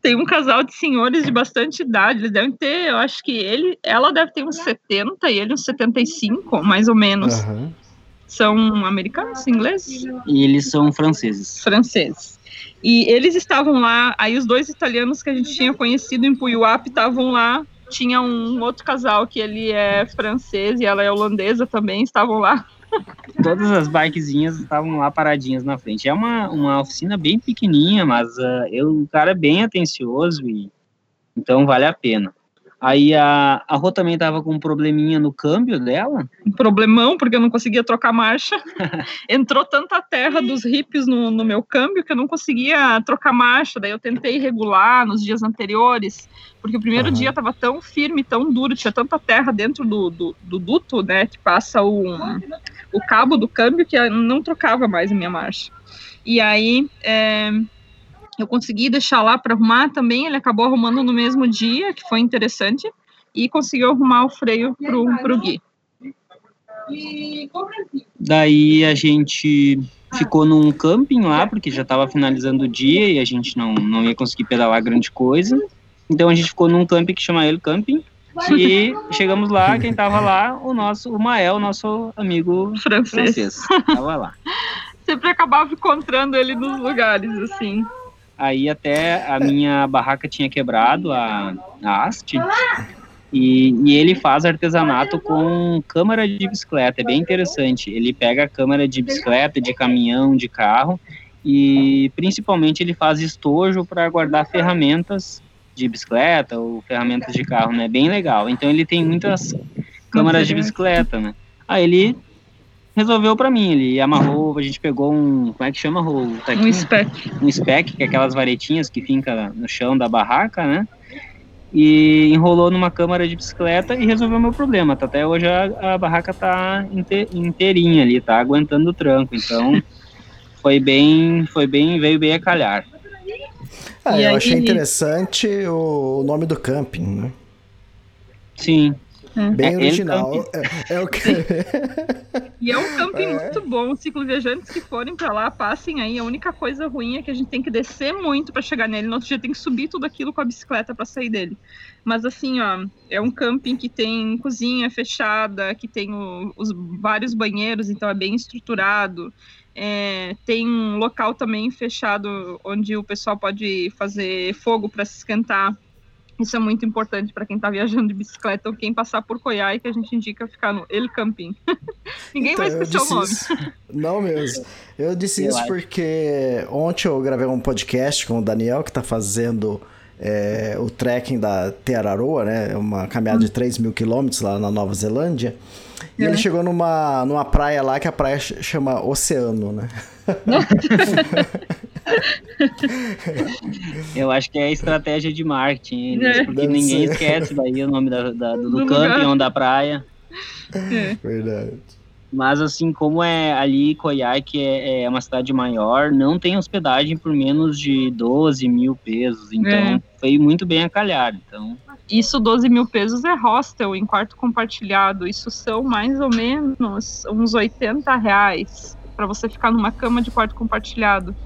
Tem um casal de senhores de bastante idade, eles devem ter, eu acho que ele, ela deve ter uns 70 e ele uns 75, mais ou menos. Aham. São americanos, ingleses? E eles são franceses. franceses. E eles estavam lá, aí os dois italianos que a gente tinha conhecido em Puyuap estavam lá. Tinha um outro casal que ele é francês e ela é holandesa também, estavam lá. Todas as bikezinhas estavam lá paradinhas na frente. É uma, uma oficina bem pequenininha, mas ah, eu, o cara é bem atencioso e então vale a pena. Aí a, a Rô também tava com um probleminha no câmbio dela. Um problemão, porque eu não conseguia trocar marcha. Entrou tanta terra dos hippies no, no meu câmbio que eu não conseguia trocar marcha. Daí eu tentei regular nos dias anteriores, porque o primeiro Aham. dia estava tão firme, tão duro, tinha tanta terra dentro do, do, do duto, né, que passa o, o cabo do câmbio, que eu não trocava mais a minha marcha. E aí é, eu consegui deixar lá para arrumar também. Ele acabou arrumando no mesmo dia, que foi interessante, e conseguiu arrumar o freio pro, pro Gui. Daí a gente ficou num camping lá, porque já estava finalizando o dia e a gente não, não ia conseguir pedalar grande coisa. Então a gente ficou num camping que chama ele Camping. E chegamos lá, quem tava lá, o nosso, o Mael, nosso amigo Francês. francês, tava lá. Sempre acabava encontrando ele nos lugares, assim. Aí até a minha barraca tinha quebrado, a, a haste, e, e ele faz artesanato com câmara de bicicleta, é bem interessante. Ele pega a câmara de bicicleta, de caminhão, de carro, e principalmente ele faz estojo para guardar ferramentas de bicicleta ou ferramentas de carro, né? Bem legal. Então ele tem muitas câmaras de bicicleta, né? Aí ele resolveu para mim, ele amarrou, a gente pegou um, como é que chama, Rô? O Um spec. um spec, que é aquelas varetinhas que fica no chão da barraca, né? E enrolou numa câmara de bicicleta e resolveu meu problema. Tá, Até hoje a, a barraca tá inte- inteirinha ali, tá aguentando o tranco. Então foi bem, foi bem, veio bem a calhar. Ah, E eu aí- achei interessante o, o nome do camping, né? Sim, Bem É, original. É, é o que... E é um camping É. muito bom. Cicloviajantes que forem pra lá, passem aí. A única coisa ruim é que a gente tem que descer muito pra chegar nele. No outro dia tem que subir tudo aquilo com a bicicleta pra sair dele. Mas assim, ó, é um camping que tem cozinha fechada, que tem o- os vários banheiros, então é bem estruturado. É, tem um local também fechado onde o pessoal pode fazer fogo para se esquentar. Isso é muito importante para quem está viajando de bicicleta ou quem passar por Coiai, que a gente indica ficar no El Camping. Ninguém Então, esquecer o nome. isso. Não mesmo. Eu disse Eu isso acho. porque ontem eu gravei um podcast com o Daniel, que tá fazendo é, o trekking da Teararoa, né? Uma caminhada de 3 mil quilômetros lá na Nova Zelândia. E É. ele chegou numa, numa praia lá que a praia ch- chama Oceano, né? eu acho que é estratégia de marketing, eles, É. porque Deve ninguém ser. esquece daí o nome da, da- do, Do ou da praia. É. Verdade. Mas assim, como é ali Coiai, que é, é, uma cidade maior, não tem hospedagem por menos de 12 mil pesos. Então é. foi muito bem a calhar. Então. Isso, 12 mil pesos é hostel em quarto compartilhado. Isso são mais ou menos uns 80 reais para você ficar numa cama de quarto compartilhado.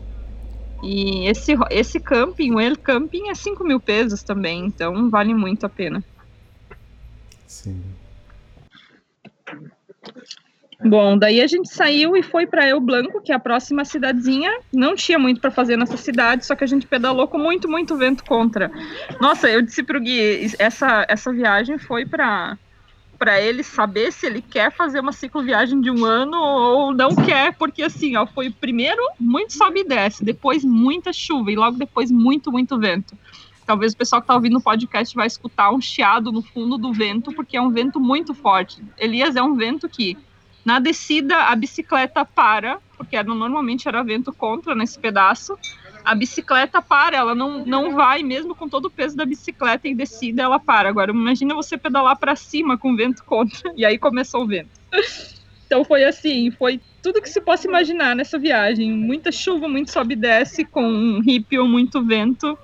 E esse, esse camping, o El Camping, é 5 mil pesos também, então vale muito a pena. Sim. Bom, daí a gente saiu e foi para El Blanco, que é a próxima cidadezinha. Não tinha muito para fazer nessa cidade, só que a gente pedalou com muito, muito vento contra. Nossa, eu disse pro Gui, essa, essa viagem foi para para ele saber se ele quer fazer uma cicloviagem de um ano ou não quer, porque assim, ó, foi primeiro muito sobe e desce, depois muita chuva e logo depois muito, muito vento. Talvez o pessoal que está ouvindo o podcast vai escutar um chiado no fundo do vento, porque é um vento muito forte. Elias é um vento que na descida a bicicleta para, porque era, normalmente era vento contra nesse pedaço, a bicicleta para, ela não, não vai, mesmo com todo o peso da bicicleta em descida, ela para. Agora, imagina você pedalar para cima com vento contra, e aí começou o vento. Então foi assim, foi tudo que se possa imaginar nessa viagem. Muita chuva, muito sobe e desce, com um ou muito vento.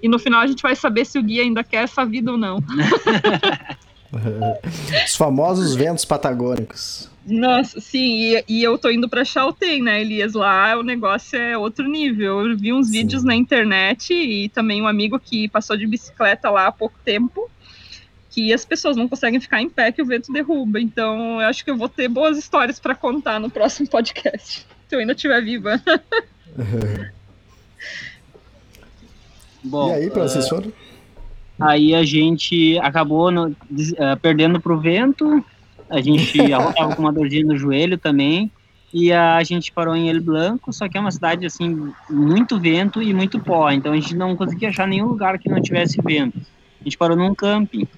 E no final a gente vai saber se o guia ainda quer essa vida ou não. Os famosos ventos patagônicos. Nossa, sim, e, e, eu tô indo pra Chaltén, né, Elias? Lá o negócio é outro nível. Eu vi uns sim. vídeos na internet e também um amigo que passou de bicicleta lá há pouco tempo, que as pessoas não conseguem ficar em pé que o vento derruba. Então, eu acho que eu vou ter boas histórias para contar no próximo podcast, se eu ainda estiver viva. Bom, e aí, para vocês foram? Aí a gente acabou no, uh, perdendo pro vento, a gente estava com uma dorzinha no joelho também. E a gente parou em El Blanco, só que é uma cidade assim, muito vento e muito pó. Então a gente não conseguia achar nenhum lugar que não tivesse vento. A gente parou num camping.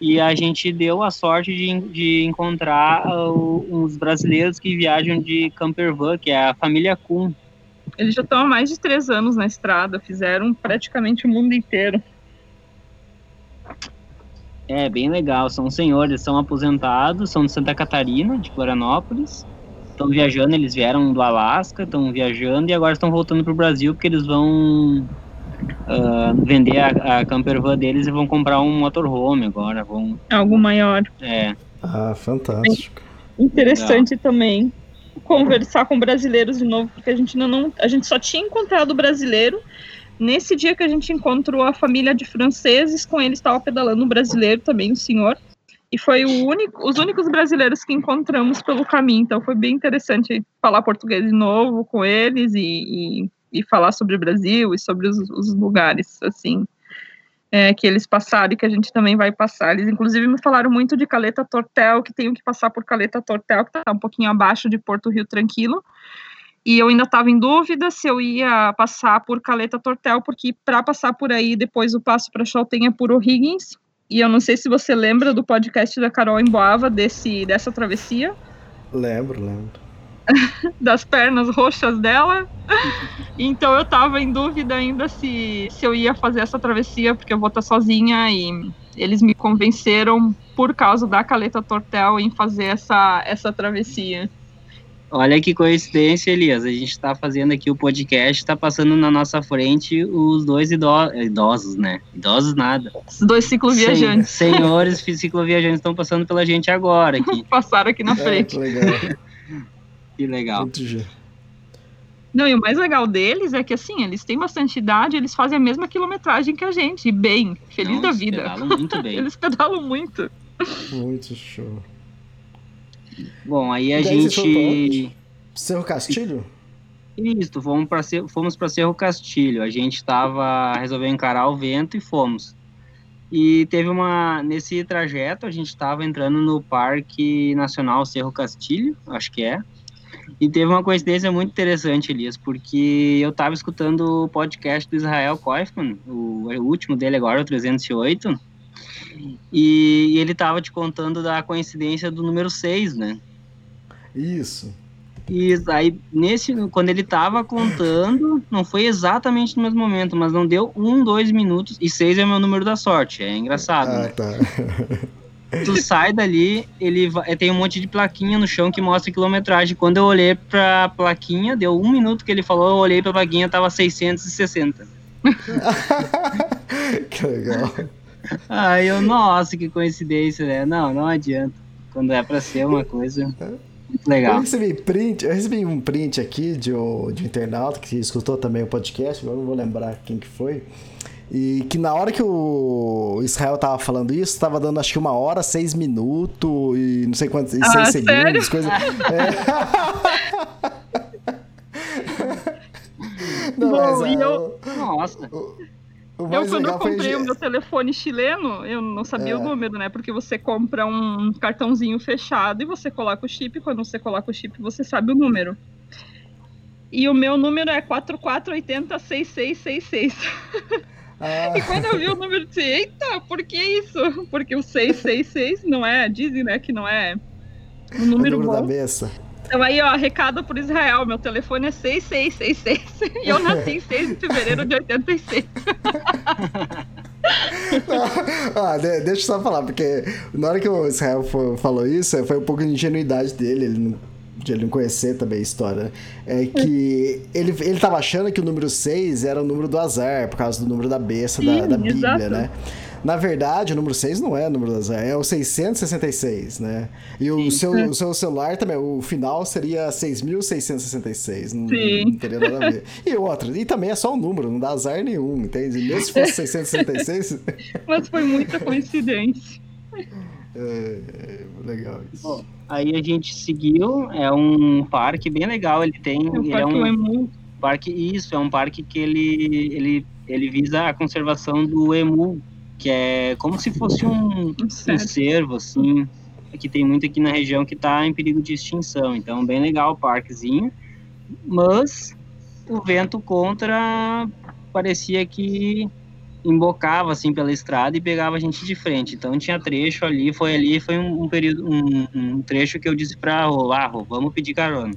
E a gente deu a sorte de, de encontrar uh, uns brasileiros que viajam de campervan, que é a família Kuhn. Eles já estão há mais de três anos na estrada, fizeram praticamente o mundo inteiro. É, bem legal. São senhores, são aposentados, são de Santa Catarina, de Florianópolis. Estão viajando, eles vieram do Alasca, estão viajando e agora estão voltando para o Brasil porque eles vão uh, vender a, a camper van deles e vão comprar um motorhome agora. Vão... Algo maior. É. Ah, fantástico. Interessante legal. também conversar com brasileiros de novo, porque a gente não, a gente só tinha encontrado brasileiro Nesse dia que a gente encontrou a família de franceses, com eles estava pedalando um brasileiro também, o senhor. E foi único, os únicos brasileiros que encontramos pelo caminho. Então foi bem interessante falar português de novo com eles e, e, e falar sobre o Brasil e sobre os, os lugares, assim, é, que eles passaram e que a gente também vai passar. Eles, inclusive, me falaram muito de Caleta Tortel, que tenho que passar por Caleta Tortel, que está um pouquinho abaixo de Porto Rio Tranquilo. E eu ainda estava em dúvida se eu ia passar por Caleta Tortel, porque para passar por aí, depois o passo para Chaltén é por O'Higgins. E eu não sei se você lembra do podcast da Carol Emboava, desse, dessa travessia. Lembro, lembro. das pernas roxas dela. então eu estava em dúvida ainda se, se eu ia fazer essa travessia, porque eu vou estar sozinha e eles me convenceram por causa da Caleta Tortel em fazer essa, essa travessia. Olha que coincidência, Elias. A gente está fazendo aqui o podcast, está passando na nossa frente os dois idosos, idosos né? Idosos nada. Os dois cicloviajantes. Sen senhores cicloviajantes estão passando pela gente agora aqui. Passaram aqui na frente. É, que legal. que legal. Não, e o mais legal deles é que, assim, eles têm bastante idade, eles fazem a mesma quilometragem que a gente, bem, feliz Não, da vida. Eles pedalam muito bem. eles pedalam muito. Muito show. Bom, aí a gente. Cerro Castilho? Isso, fomos para fomos Cerro Castilho. A gente estava resolveu encarar o vento e fomos. E teve uma nesse trajeto a gente estava entrando no Parque Nacional Cerro Castilho, acho que é. E teve uma coincidência muito interessante, Elias, porque eu estava escutando o podcast do Israel Koifman, o, o último dele agora, o 308, e, e ele estava te contando da coincidência do número 6, né? Isso. E aí, nesse, quando ele estava contando, não foi exatamente no mesmo momento, mas não deu um, dois minutos. E seis é o meu número da sorte. É engraçado, ah, né? Tá. tu sai dali, ele vai, tem um monte de plaquinha no chão que mostra quilometragem. Quando eu olhei pra plaquinha, deu um minuto que ele falou, eu olhei pra plaquinha, tava 660. que legal. Aí eu, nossa, que coincidência, né? Não, não adianta. Quando é pra ser uma coisa muito Eu legal. recebi, print, eu recebi um print aqui de um, de um internauta que escutou também o podcast, agora eu não vou lembrar quem que foi. E que na hora que o Israel tava falando isso, tava dando acho que uma hora, seis minutos e não sei quantos, e Ah, seis sério? segundos, coisa. É. Não, Bom, mas, e eu- Nossa, o Eu, quando eu comprei o meu telefone chileno, eu não sabia É. o número, né? Porque você compra um cartãozinho fechado e você coloca o chip. Quando você coloca o chip, você sabe o número. E o meu número é 44806666. Ah, E quando eu vi o número, eu disse, eita, por que isso? Porque o 666 não é, dizem, né, que não é um o número número da bom. Então aí, ó, recado por Israel, meu telefone é 6666 e eu nasci em 6 de fevereiro de 86. ah, de- deixa eu só falar, porque na hora que o Israel falou isso, foi um pouco de ingenuidade dele, ele não, de ele não conhecer também a história, né? É que ele, ele tava achando que o número 6 era o número do azar, por causa do número da besta da, da Bíblia, exato. né? Na verdade, o número 6 não é o número do azar, é o 666, né? E o seu, o seu celular também, o final seria 6.666, não, Sim. não teria nada a ver. E outra, e também é só um número, não dá azar nenhum, entende? Mesmo se fosse 666... Mas foi muita coincidência. É, é, legal isso. Bom, aí a gente seguiu, é um parque bem legal, ele tem, O ele é um Emu. parque, isso, é um parque que ele, ele, ele visa a conservação do emu, que é como se fosse um, um cervo, assim, que tem muito aqui na região que está em perigo de extinção, então bem legal o parquezinho, mas o vento contra parecia que embocava assim pela estrada e pegava a gente de frente. Então tinha trecho ali, foi ali, foi um, um período, um, um trecho que eu disse para rolar, Rô, vamos pedir carona.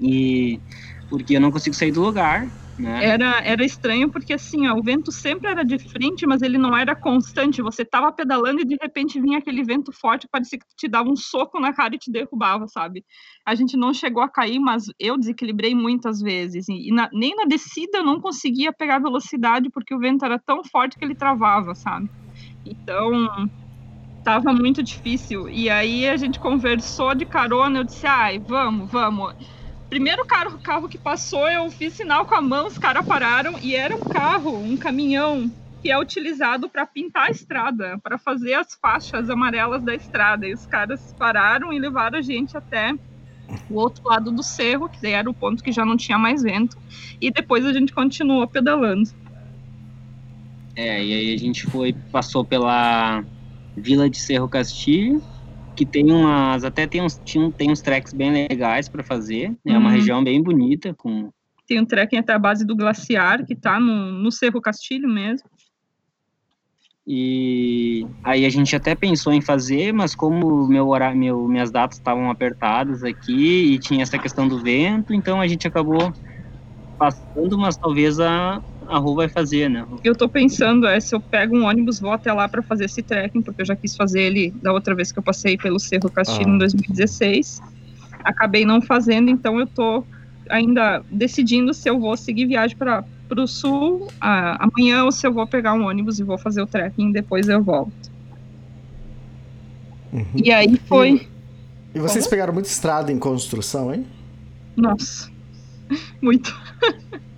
E porque eu não consigo sair do lugar, né? Era, era estranho porque assim, ó, o vento sempre era de frente, mas ele não era constante. Você tava pedalando e de repente vinha aquele vento forte, parecia que te dava um soco na cara e te derrubava, sabe? A gente não chegou a cair, mas eu desequilibrei muitas vezes. E, e na- nem na descida eu não conseguia pegar velocidade porque o vento era tão forte que ele travava, sabe? Então, tava muito difícil. E aí a gente conversou de carona, eu disse, ai, vamos, vamos. Primeiro carro, carro que passou, eu fiz sinal com a mão, os caras pararam e era um carro, um caminhão que é utilizado para pintar a estrada, para fazer as faixas amarelas da estrada. E os caras pararam e levaram a gente até o outro lado do cerro, que era o ponto que já não tinha mais vento. E depois a gente continuou pedalando. É, e aí a gente foi, passou pela Vila de Cerro Castilho, que tem umas, até tem uns, tinha, tem uns treks bem legais para fazer, é uma Uhum. região bem bonita, com Tem um trekking até a base do glaciar, que tá no, no Cerro Castilho mesmo. E aí a gente até pensou em fazer, mas como meu horário, meu, minhas datas estavam apertadas aqui e tinha essa questão do vento, então a gente acabou passando, mas talvez a, a Rô vai fazer, né? Eu tô pensando é, se eu pego um ônibus, vou até lá para fazer esse trekking, porque eu já quis fazer ele da outra vez que eu passei pelo Cerro Castilho Ah. em 2016. Acabei não fazendo, então eu tô ainda decidindo se eu vou seguir viagem para o sul ah, amanhã ou se eu vou pegar um ônibus e vou fazer o trekking e depois eu volto. Uhum. E aí foi. E vocês pegaram muita estrada em construção, hein? Nossa, muito.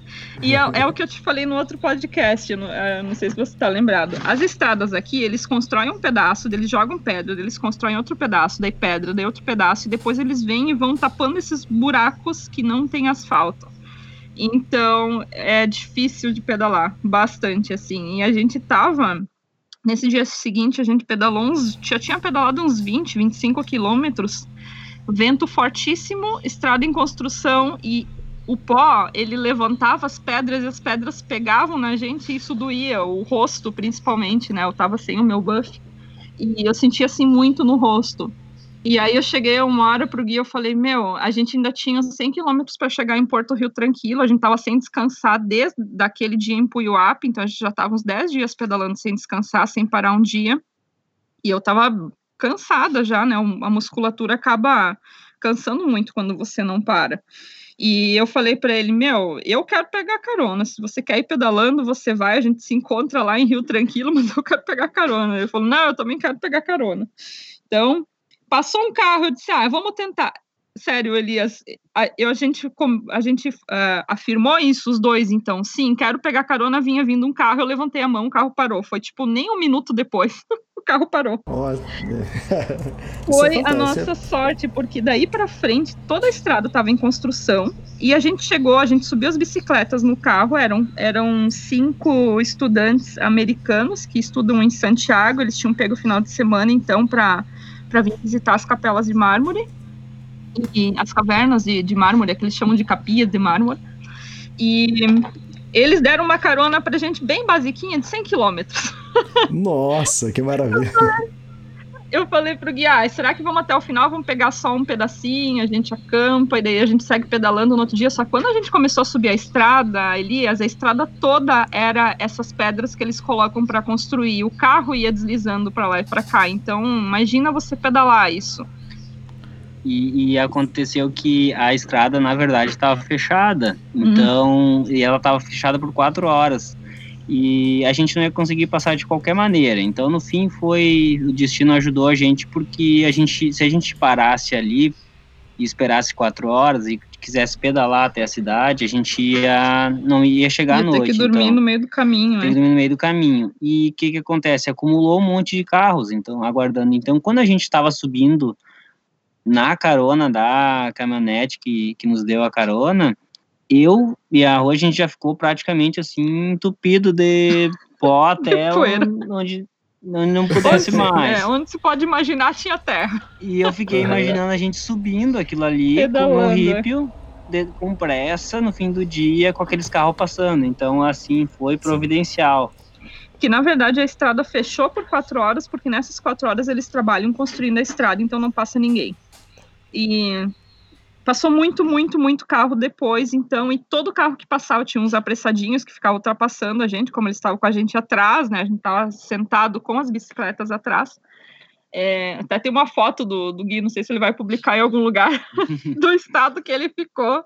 E é, é o que eu te falei no outro podcast, não, eh, não sei se você está lembrado. As estradas aqui, eles constroem um pedaço, eles jogam pedra, eles constroem outro pedaço, daí pedra, daí outro pedaço, e depois eles vêm e vão tapando esses buracos que não tem asfalto. Então, é difícil de pedalar, bastante, assim. E a gente tava... Nesse dia seguinte, a gente pedalou uns... Já tinha pedalado uns 20, 25 quilômetros, vento fortíssimo, estrada em construção e o pó, ele levantava as pedras e as pedras pegavam na gente e isso doía, o rosto principalmente, né? Eu tava sem o meu buff e eu sentia assim muito no rosto. E aí eu cheguei uma hora pro guia, eu falei, meu, a gente ainda tinha 100 quilômetros para chegar em Porto Rio tranquilo, a gente tava sem descansar desde daquele dia em Puyuap, então a gente já tava uns 10 dias pedalando sem descansar, sem parar um dia. E eu tava cansada já, né? A musculatura acaba cansando muito quando você não para. E eu falei para ele, meu, eu quero pegar carona. Se você quer ir pedalando, você vai, a gente se encontra lá em Rio Tranquilo, mas eu quero pegar carona. Ele falou, não, eu também quero pegar carona. Então, passou um carro, eu disse, ah, vamos tentar. Sério, Elias, a, eu, a gente, a gente uh, afirmou isso, os dois, então, sim, quero pegar carona, vinha vindo um carro, eu levantei a mão, o carro parou. Foi, tipo, nem um minuto depois, o carro parou. Foi a nossa sorte, porque daí para frente, toda a estrada estava em construção, e a gente chegou, a gente subiu as bicicletas no carro, eram, eram cinco estudantes americanos que estudam em Santiago, eles tinham pego o final de semana, então, para vir visitar as capelas de mármore, e as cavernas de, de mármore, é que eles chamam de capias de mármore. E eles deram uma carona pra gente bem basiquinha, de 100 quilômetros. Nossa, que maravilha. Eu falei pro guia, ah, será que vamos até o final, vamos pegar só um pedacinho, a gente acampa, e daí a gente segue pedalando no outro dia. Só quando a gente começou a subir a estrada, Elias, a estrada toda era essas pedras que eles colocam para construir. O carro ia deslizando para lá e para cá. Então, imagina você pedalar isso. E, e, aconteceu que a estrada, na verdade, estava fechada. Uhum. Então, uhum. e ela estava fechada por quatro horas. E a gente não ia conseguir passar de qualquer maneira. Então, no fim, foi o destino ajudou a gente porque a gente, se a gente parasse ali e esperasse quatro horas e quisesse pedalar até a cidade, a gente ia não ia chegar ia à noite. Ter que dormir então, no meio do caminho, né? dormir no meio do caminho. E o que que acontece? Acumulou um monte de carros, então aguardando. Então, quando a gente estava subindo na carona da caminhonete que, que nos deu a carona, eu e a rua a gente já ficou praticamente assim entupido de pó até onde, onde não pudesse onde, mais. É, onde se pode imaginar tinha terra. E eu fiquei imaginando a gente subindo aquilo ali com um rípio de, com pressa no fim do dia com aqueles carros passando. Então assim foi providencial. Que na verdade a estrada fechou por quatro horas porque nessas quatro horas eles trabalham construindo a estrada, então não passa ninguém. E passou muito, muito, muito carro depois, então, e todo carro que passava tinha uns apressadinhos que ficavam ultrapassando a gente, como eles estavam com a gente atrás, né? A gente estava sentado com as bicicletas atrás. É, até tem uma foto do, do Gui, não sei se ele vai publicar em algum lugar, do estado que ele ficou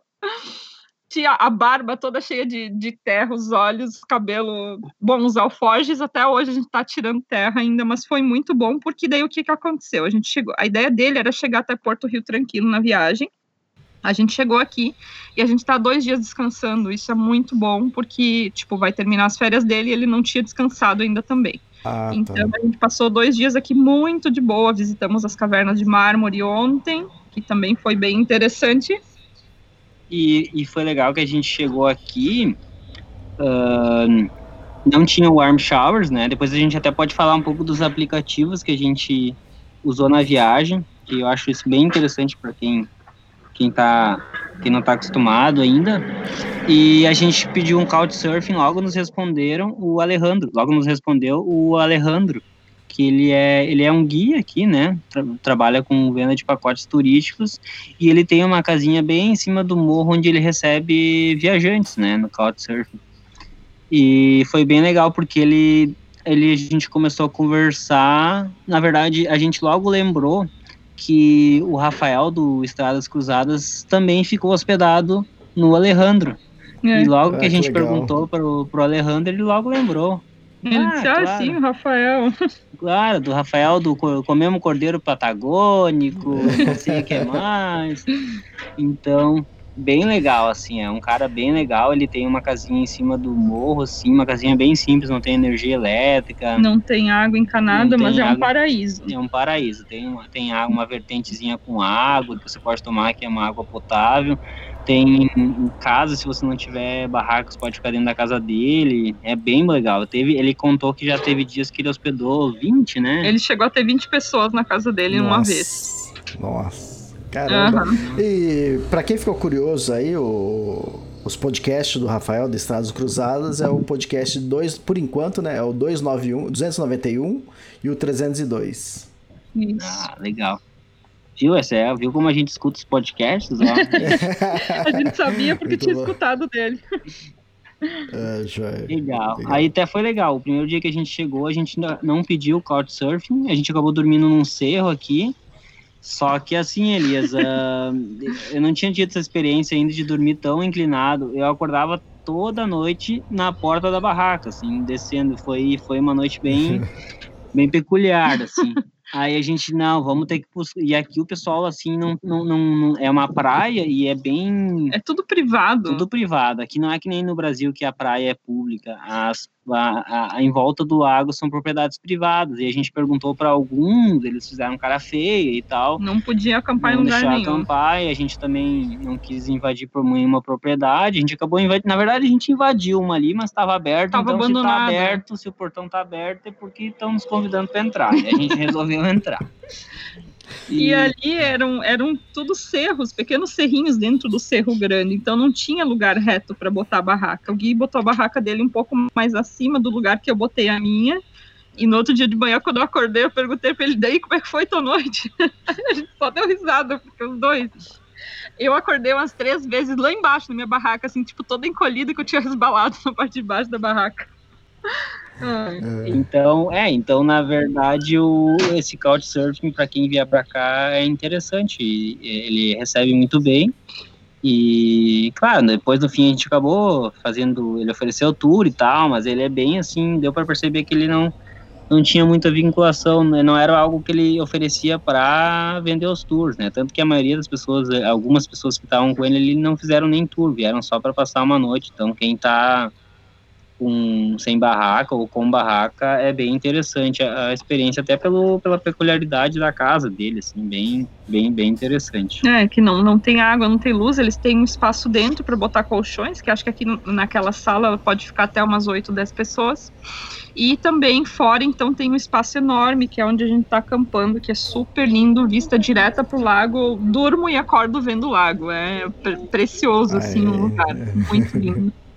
tinha a barba toda cheia de, de terra, os olhos, cabelo, bom, os alforjes, até hoje a gente tá tirando terra ainda, mas foi muito bom, porque daí o que que aconteceu? A gente chegou, a ideia dele era chegar até Porto Rio tranquilo na viagem, a gente chegou aqui e a gente tá dois dias descansando, isso é muito bom, porque, tipo, vai terminar as férias dele e ele não tinha descansado ainda também. Ah, tá. então tá. a gente passou dois dias aqui muito de boa, visitamos as cavernas de mármore ontem, que também foi bem interessante, e, e foi legal que a gente chegou aqui, uh, não tinha warm showers, né? Depois a gente até pode falar um pouco dos aplicativos que a gente usou na viagem, que eu acho isso bem interessante para quem quem tá quem não está acostumado ainda. E a gente pediu um couchsurfing, logo nos responderam o Alejandro, logo nos respondeu o Alejandro, que ele é, ele é um guia aqui, né? Tra trabalha com venda de pacotes turísticos e ele tem uma casinha bem em cima do morro onde ele recebe viajantes, né? No Couchsurfing. E foi bem legal porque ele, ele a gente começou a conversar. Na verdade, a gente logo lembrou que o Rafael do Estradas Cruzadas também ficou hospedado no Alejandro. É. E logo ah, que a gente que perguntou pro, pro Alejandro, ele logo lembrou. Ele ah, disse, ah, claro. sim, o Rafael. Claro, do Rafael do Comemos Cordeiro Patagônico, não sei o que mais. Então, bem legal, assim, é um cara bem legal, ele tem uma casinha em cima do morro, assim, uma casinha bem simples, não tem energia elétrica. Não tem água encanada, mas é um paraíso. É um paraíso, tem uma, tem água, uma vertentezinha com água que você pode tomar, que é uma água potável tem em casa, se você não tiver barracos, pode ficar dentro da casa dele. É bem legal. Teve, ele contou que já teve dias que ele hospedou 20, né? Ele chegou a ter 20 pessoas na casa dele Nossa. uma vez. Nossa. Caramba. Uhum. E para quem ficou curioso aí, o, os podcasts do Rafael de Estradas Cruzadas é o podcast 2, por enquanto, né? É o 291, 291 e o 302. Isso. Ah, legal. Viu, essa é, viu como a gente escuta os podcasts? Ó? a gente sabia porque Muito tinha bom. escutado dele. É, joia. Legal. Aí até foi legal. O primeiro dia que a gente chegou, a gente ainda não pediu couchsurfing. A gente acabou dormindo num cerro aqui. Só que assim, Elias, ah, eu não tinha tido essa experiência ainda de dormir tão inclinado. Eu acordava toda noite na porta da barraca, assim, descendo. Foi, foi uma noite bem, bem peculiar, assim. Aí a gente, não, vamos ter que buscar. E aqui o pessoal, assim, não, não, não, não- é uma praia e é bem. É tudo privado. Tudo privado. Aqui não é que nem no Brasil que a praia é pública. As, a, em volta do lago são propriedades privadas. E a gente perguntou para alguns, eles fizeram cara feia e tal. Não podia acampar em não lugar deixar nenhum. acampar e a gente também não quis invadir por nenhuma propriedade. A gente acabou invadindo. Na verdade, a gente invadiu uma ali, mas estava aberto. Tava então, abandonado. se tá aberto, se o portão tá aberto, é porque estão nos convidando para entrar. E a gente resolveu entrar. E ali eram, eram tudo cerros, pequenos cerrinhos dentro do cerro grande, então não tinha lugar reto para botar a barraca. O Gui botou a barraca dele um pouco mais acima do lugar que eu botei a minha. E no outro dia de manhã, quando eu acordei, eu perguntei pra ele, daí como é que foi tua noite? a gente só deu risada, porque os dois. Eu acordei umas três vezes lá embaixo na minha barraca, assim, tipo, toda encolhida, que eu tinha resbalado na parte de baixo da barraca. Ai. Então, é, então na verdade o esse couchsurfing para quem vier para cá é interessante, ele recebe muito bem. E claro, depois no fim a gente acabou fazendo, ele ofereceu tour e tal, mas ele é bem assim, deu para perceber que ele não não tinha muita vinculação, né, não era algo que ele oferecia para vender os tours, né? Tanto que a maioria das pessoas, algumas pessoas que estavam com ele, ele não fizeram nem tour, vieram só para passar uma noite. Então quem tá com sem barraca ou com barraca é bem interessante a, a experiência até pelo, pela peculiaridade da casa dele assim bem bem bem interessante É, que não, não tem água, não tem luz, eles têm um espaço dentro para botar colchões, que acho que aqui naquela sala pode ficar até umas 8, 10 pessoas. E também fora, então, tem um espaço enorme, que é onde a gente tá acampando, que é super lindo, vista direta pro lago. Durmo e acordo vendo o lago. É pre- precioso, assim, um lugar. Muito lindo.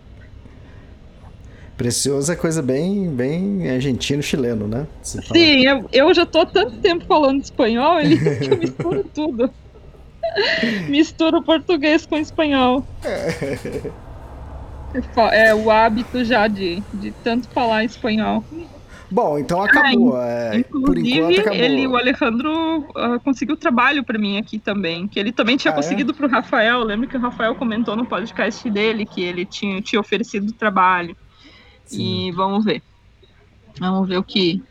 Precioso é coisa bem, bem argentino-chileno, né? Sim, eu, eu já tô há tanto tempo falando espanhol, ele que eu misturo tudo. Misturo português com espanhol. É É o hábito já de, de tanto falar espanhol. Bom, então acabou. é, por Inclusive, acabou. ele, o Alejandro ah, conseguiu trabalho para mim aqui também, que ele também tinha Ah, é? conseguido para o Rafael. Lembra que o Rafael comentou no podcast dele que ele tinha, tinha oferecido trabalho. E vamos ver. Vamos ver o que,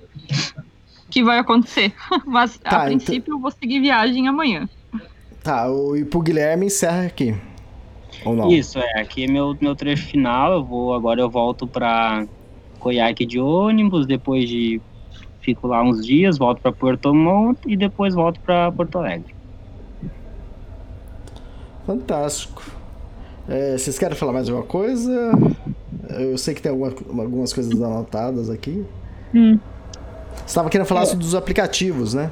que vai acontecer. Mas Tá, a então- princípio eu vou seguir viagem amanhã. Tá, o, e pro Guilherme encerra aqui. Ou não? isso é aqui é meu meu trecho final eu vou agora eu volto para Coiaque de ônibus depois de fico lá uns dias volto para Porto Montt e depois volto para Porto Alegre Fantástico. É, vocês querem falar mais alguma coisa? Eu sei que tem alguma- algumas coisas anotadas aqui. Hum. Você estava querendo falar sobre dos aplicativos, né?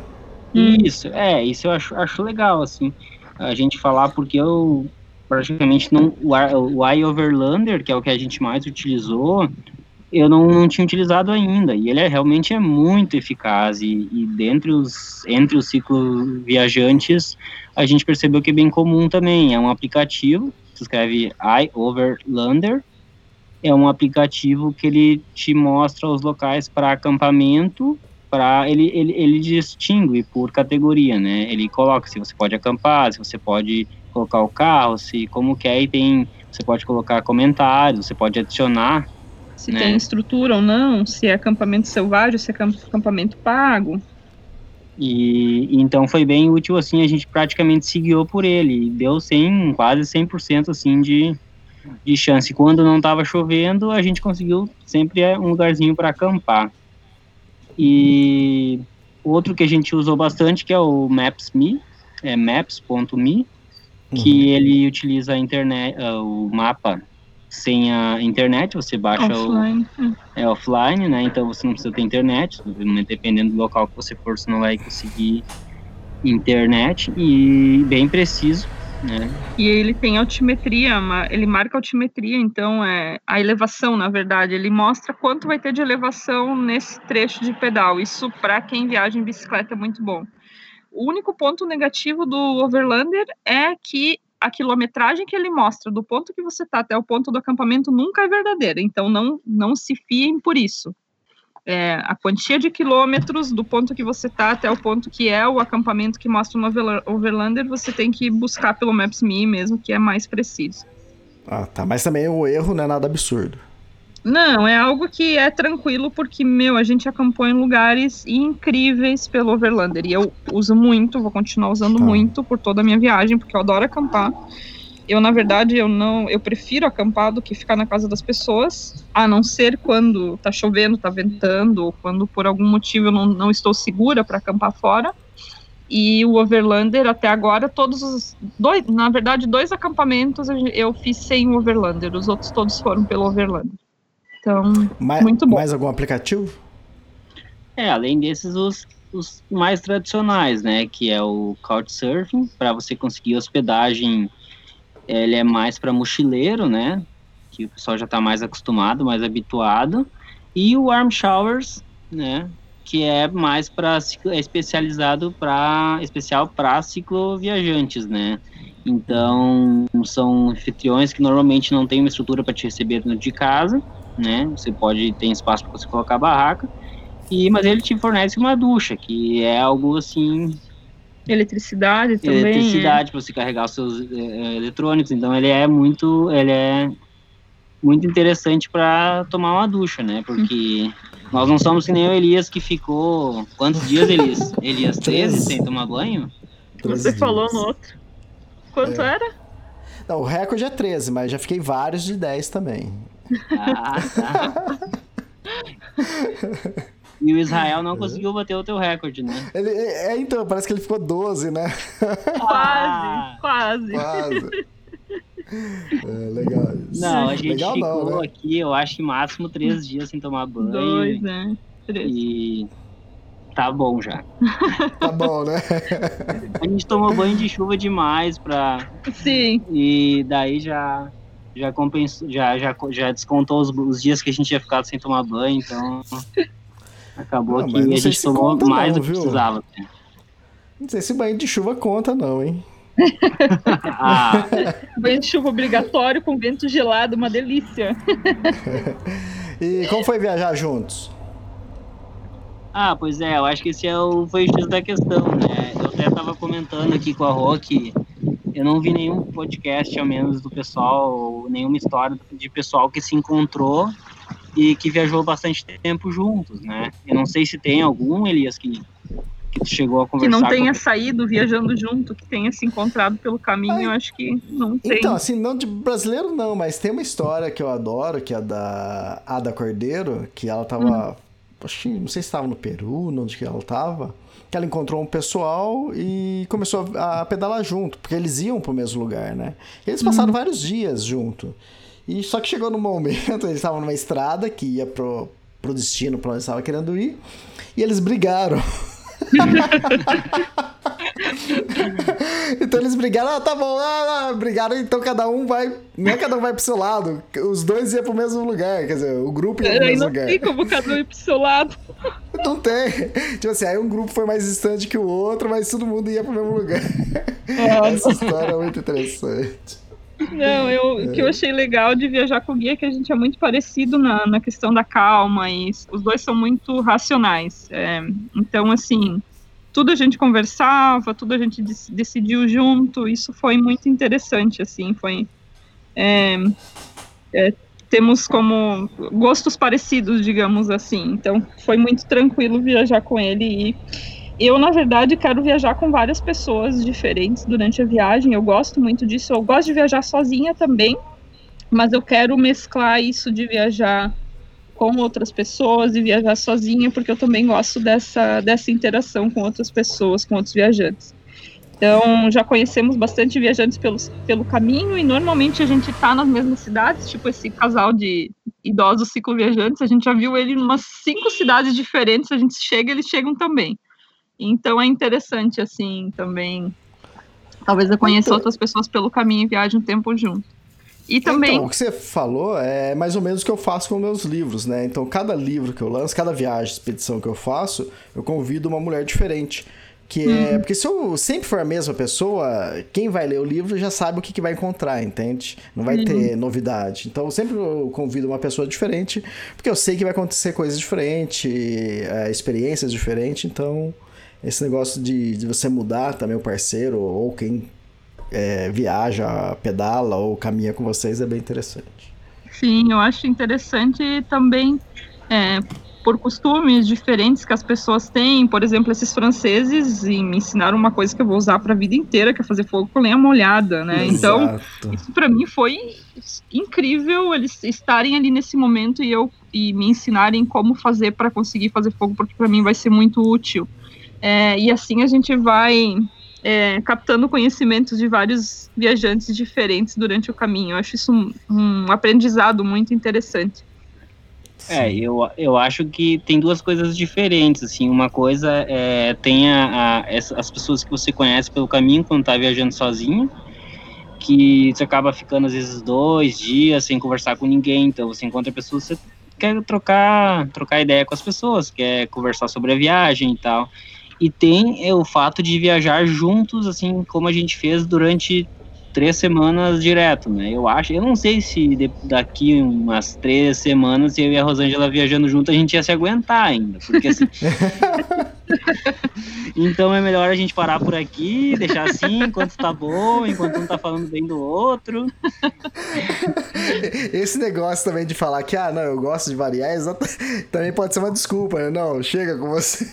Isso, é, isso eu acho, acho legal, assim, a gente falar, porque eu praticamente não. O iOverlander, que é o que a gente mais utilizou, eu não, não tinha utilizado ainda. E ele é, realmente é muito eficaz. E, e dentre os, entre os ciclos viajantes, a gente percebeu que é bem comum também. É um aplicativo, se escreve iOverlander. É um aplicativo que ele te mostra os locais para acampamento para ele, ele, ele distingue por categoria, né? Ele coloca se você pode acampar, se você pode colocar o carro, se como que é, e tem você pode colocar comentários, você pode adicionar, Se né? tem estrutura ou não, se é acampamento selvagem, se é acamp- acampamento pago. E então foi bem útil assim, a gente praticamente seguiu por ele deu 100, quase 100% assim de de chance. Quando não estava chovendo, a gente conseguiu sempre é, um lugarzinho para acampar. E outro que a gente usou bastante que é o Maps.me, é maps.me, que ele utiliza a internet, ah, o mapa sem a internet, você baixa o Offline. é offline, né? Então você não precisa ter internet, dependendo do local que você for, você não vai conseguir internet e bem preciso, né? E ele tem altimetria, ele marca altimetria, então é a elevação, na verdade, ele mostra quanto vai ter de elevação nesse trecho de pedal. Isso para quem viaja em bicicleta é muito bom. O único ponto negativo do Overlander é que a quilometragem que ele mostra do ponto que você está até o ponto do acampamento nunca é verdadeira. Então não não se fiem por isso. É, a quantia de quilômetros do ponto que você está até o ponto que é o acampamento que mostra no Overlander, você tem que buscar pelo Maps.me mesmo, que é mais preciso. Ah, tá. Mas também o erro não é nada absurdo. Não, é algo que é tranquilo porque, meu, a gente acampou em lugares incríveis pelo Overlander. E eu uso muito, vou continuar usando tá. muito por toda a minha viagem, porque eu adoro acampar. Eu, na verdade, eu não, eu prefiro acampar do que ficar na casa das pessoas, a não ser quando tá chovendo, tá ventando, ou quando por algum motivo eu não, não estou segura para acampar fora. E o Overlander, até agora, todos os dois, na verdade, dois acampamentos eu fiz sem o Overlander, os outros todos foram pelo Overlander. Então, mais, muito bom. Mais algum aplicativo? É, além desses, os, os mais tradicionais, né? Que é o Couchsurfing, para você conseguir hospedagem, ele é mais para mochileiro, né? Que o pessoal já está mais acostumado, mais habituado. E o Warm Showers, né? Que é mais para é especializado para especial para cicloviajantes, né? Então, são anfitriões que normalmente não têm uma estrutura para te receber de casa, né? Você pode ter espaço para você colocar a barraca. E, mas ele te fornece uma ducha, que é algo assim. Eletricidade também. Eletricidade é. para você carregar os seus é, eletrônicos. Então ele é muito. Ele é muito interessante para tomar uma ducha, né? Porque nós não somos que nem o Elias que ficou. Quantos dias, Elias? Elias 13 sem tomar banho? Você falou no outro. Quanto é. era? Não, o recorde é 13, mas já fiquei vários de 10 também. Ah, tá. E o Israel não conseguiu bater o teu recorde, né? Ele, é, é então, parece que ele ficou 12, né? Quase, quase. Quase. É, legal isso. Não, a gente legal ficou não, né? aqui, eu acho que máximo três dias sem tomar banho. Dois, né? Três. E tá bom já. Tá bom, né? A gente tomou banho de chuva demais pra. Sim. E daí já já compensou, já, já, já descontou os, os, dias que a gente ia ficar sem tomar banho, então acabou não, que a gente tomou mais não, do que viu? precisava. Não sei se banho de chuva conta, não, hein? ah. banho de chuva obrigatório com vento gelado, uma delícia. e como foi viajar juntos? Ah, pois é, eu acho que esse é o, foi o X da questão, né? Eu até tava comentando aqui com a Rock eu não vi nenhum podcast, ao menos do pessoal, nenhuma história de pessoal que se encontrou e que viajou bastante tempo juntos, né? Eu não sei se tem algum, Elias, que, que chegou a conversar. Que não tenha com... saído viajando junto, que tenha se encontrado pelo caminho, Ai, eu acho que não tem. Então, assim, não de brasileiro não, mas tem uma história que eu adoro, que é da Ada Cordeiro, que ela tava. Hum. Acho que, não sei se estava no Peru, onde que ela estava que ela encontrou um pessoal e começou a, pedalar junto, porque eles iam para o mesmo lugar, né? Eles passaram uhum. vários dias junto. E só que chegou no momento, eles estavam numa estrada que ia pro, pro destino para onde eles estavam querendo ir, e eles brigaram. então eles brigaram, ah, tá bom, ah, ah, brigaram, então cada um vai, não é cada um vai pro seu lado, os dois iam pro mesmo lugar, quer dizer, o grupo ia pro mesmo não lugar. Não tem como cada um ir pro seu lado. Não tem. Tipo assim, aí um grupo foi mais distante que o outro, mas todo mundo ia pro mesmo lugar. É. Essa história é muito interessante. Não, eu, o que eu é. achei legal de viajar com o guia é que a gente é muito parecido na, na questão da calma e os dois são muito racionais. É, então, assim, tudo a gente conversava, tudo a gente decidiu junto, isso foi muito interessante, assim, foi... É, é, temos como gostos parecidos, digamos assim, então foi muito tranquilo viajar com ele e eu, na verdade, quero viajar com várias pessoas diferentes durante a viagem. Eu gosto muito disso. Eu gosto de viajar sozinha também, mas eu quero mesclar isso de viajar com outras pessoas e viajar sozinha, porque eu também gosto dessa, dessa interação com outras pessoas, com outros viajantes. Então, já conhecemos bastante viajantes pelo, pelo caminho e normalmente a gente está nas mesmas cidades, tipo esse casal de idosos cicloviajantes, a gente já viu ele em umas cinco cidades diferentes, a gente chega, eles chegam também. Então é interessante, assim, também. Talvez eu conheça então, outras pessoas pelo caminho e viaje um tempo junto. E também. Então, o que você falou é mais ou menos o que eu faço com meus livros, né? Então, cada livro que eu lanço, cada viagem, expedição que eu faço, eu convido uma mulher diferente Que é. Porque se eu sempre for a mesma pessoa, quem vai ler o livro já sabe o que, que vai encontrar, entende? Não vai ter novidade. Então, eu sempre eu convido uma pessoa diferente, porque eu sei que vai acontecer coisas diferentes, é, experiências diferentes. Então, esse negócio de, de você mudar também o parceiro, ou quem é, viaja, pedala ou caminha com vocês, é bem interessante. Sim, eu acho interessante também é, por costumes diferentes que as pessoas têm. Por exemplo, esses franceses e me ensinaram uma coisa que eu vou usar para a vida inteira, que é fazer fogo com lenha molhada, né? Então, Exato. Então, isso para mim foi incrível eles estarem ali nesse momento e eu e me ensinarem como fazer para conseguir fazer fogo, porque para mim vai ser muito útil. É, e assim a gente vai é, captando conhecimentos de vários viajantes diferentes durante o caminho. Eu acho isso um, um aprendizado muito interessante. É, eu, eu acho que tem duas coisas diferentes, assim, uma coisa é, tem a, a, as pessoas que você conhece pelo caminho quando tá viajando sozinho, que você acaba ficando às vezes dois dias sem conversar com ninguém, então você encontra pessoas, você quer trocar, trocar ideia com as pessoas, quer conversar sobre a viagem e tal, e tem é, o fato de viajar juntos, assim, como a gente fez durante três semanas direto, né? Eu acho, eu não sei se de, daqui umas três semanas eu e a Rosângela viajando junto a gente ia se aguentar ainda, porque assim. então é melhor a gente parar por aqui, deixar assim, enquanto tá bom, enquanto um tá falando bem do outro. Esse negócio também de falar que, ah, não, eu gosto de variar, exato, também pode ser uma desculpa, né? Não, chega com você.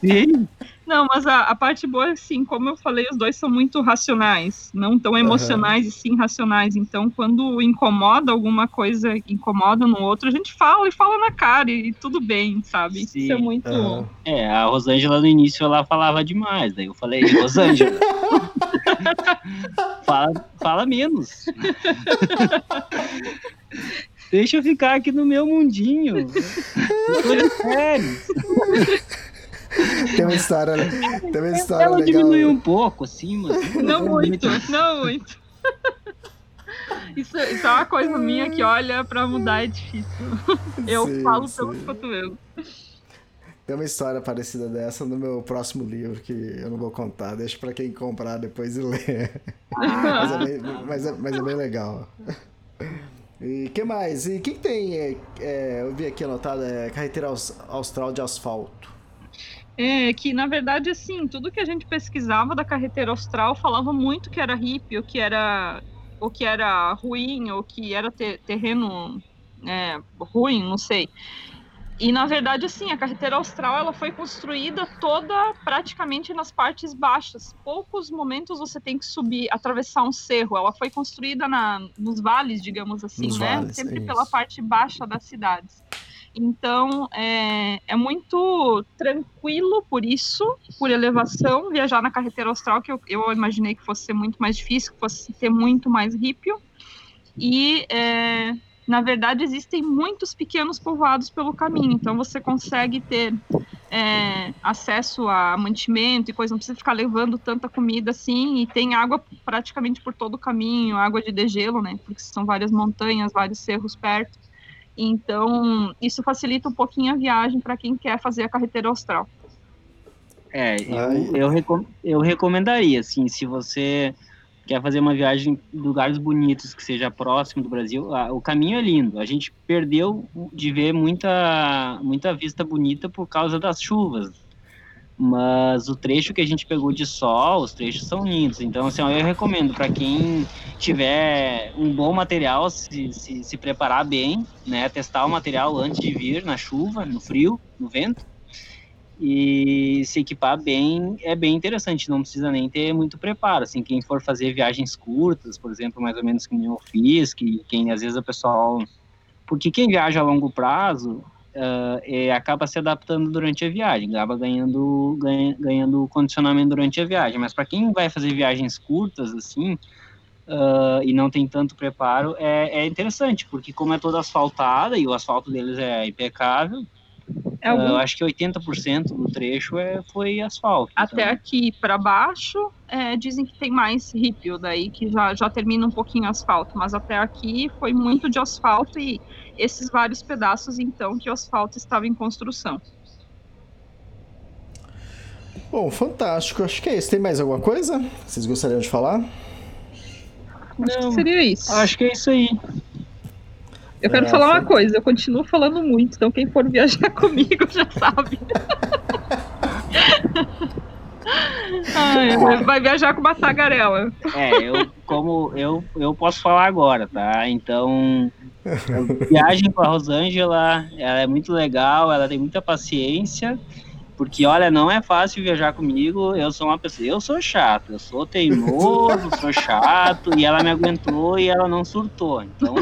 Sim. Não, mas a, a, parte boa é assim, como eu falei, os dois são muito racionais, não tão emocionais uhum. e sim racionais. Então, quando incomoda alguma coisa, incomoda no outro, a gente fala e fala na cara e, e tudo bem, sabe? Sim. Isso é muito. Uhum. É, a Rosângela no início ela falava demais, daí eu falei, Rosângela, fala, fala menos. Deixa eu ficar aqui no meu mundinho. Sério. Tem uma história, né? tem uma história Ela legal. diminuiu um pouco, assim, mas... Não muito, não muito. Isso, isso é uma coisa minha que, olha, pra mudar é difícil. Eu sim, falo sim. pelos cotovelos. Tem uma história parecida dessa no meu próximo livro, que eu não vou contar, deixa pra quem comprar depois e ler. Mas, é bem, mas, é, mas é bem legal. E que mais? E quem tem, é, é, eu vi aqui anotado, é carreteira austral de asfalto. É, que na verdade, assim, tudo que a gente pesquisava da carreteira austral falava muito que era hippie, ou que era, ou que era ruim, ou que era ter, terreno é, ruim, não sei. E na verdade, assim, a carreteira austral ela foi construída toda praticamente nas partes baixas. Poucos momentos você tem que subir, atravessar um cerro. Ela foi construída na, nos vales, digamos assim, nos né? Vales, Sempre é pela parte baixa das cidades. Então, é, é muito tranquilo por isso, por elevação, viajar na carretera austral, que eu, eu imaginei que fosse ser muito mais difícil, que fosse ter muito mais rípio. E, é, na verdade, existem muitos pequenos povoados pelo caminho, então você consegue ter é, acesso a mantimento e coisa, não precisa ficar levando tanta comida assim, e tem água praticamente por todo o caminho, água de degelo, né, porque são várias montanhas, vários cerros perto. Então, isso facilita um pouquinho a viagem para quem quer fazer a carreteira austral. É, eu, eu, recom eu recomendaria, assim, se você quer fazer uma viagem em lugares bonitos, que seja próximo do Brasil, o caminho é lindo. A gente perdeu de ver muita, muita vista bonita por causa das chuvas mas o trecho que a gente pegou de sol, os trechos são lindos. Então, assim, eu recomendo para quem tiver um bom material, se, se, se, preparar bem, né? Testar o material antes de vir na chuva, no frio, no vento. E se equipar bem é bem interessante, não precisa nem ter muito preparo. Assim, quem for fazer viagens curtas, por exemplo, mais ou menos que eu fiz, que quem às vezes o pessoal. Porque quem viaja a longo prazo, uh, acaba se adaptando durante a viagem, acaba ganhando, ganha, ganhando condicionamento durante a viagem. Mas para quem vai fazer viagens curtas, assim, uh, e não tem tanto preparo, é, é, interessante, porque como é toda asfaltada e o asfalto deles é impecável, é algum... uh, acho que 80% do trecho é, foi asfalto. Até então... aqui para baixo, é, dizem que tem mais rípio daí, que já, já termina um pouquinho asfalto, mas até aqui foi muito de asfalto e esses vários pedaços, então, que o asfalto estava em construção. Bom, fantástico. Acho que é isso. Tem mais alguma coisa? Vocês gostariam de falar? Acho que seria isso. Acho que é isso aí. Eu quero É, falar uma coisa, eu continuo falando muito, então quem for viajar comigo já sabe. Ai, vai- vai viajar com uma tagarela. É, eu como eu, eu posso falar agora, tá? Então, a viagem para Rosângela, ela é muito legal, ela tem muita paciência, porque olha, não é fácil viajar comigo. Eu sou uma pessoa, eu sou chato, eu sou teimoso, sou chato, e ela me aguentou e ela não surtou. Então,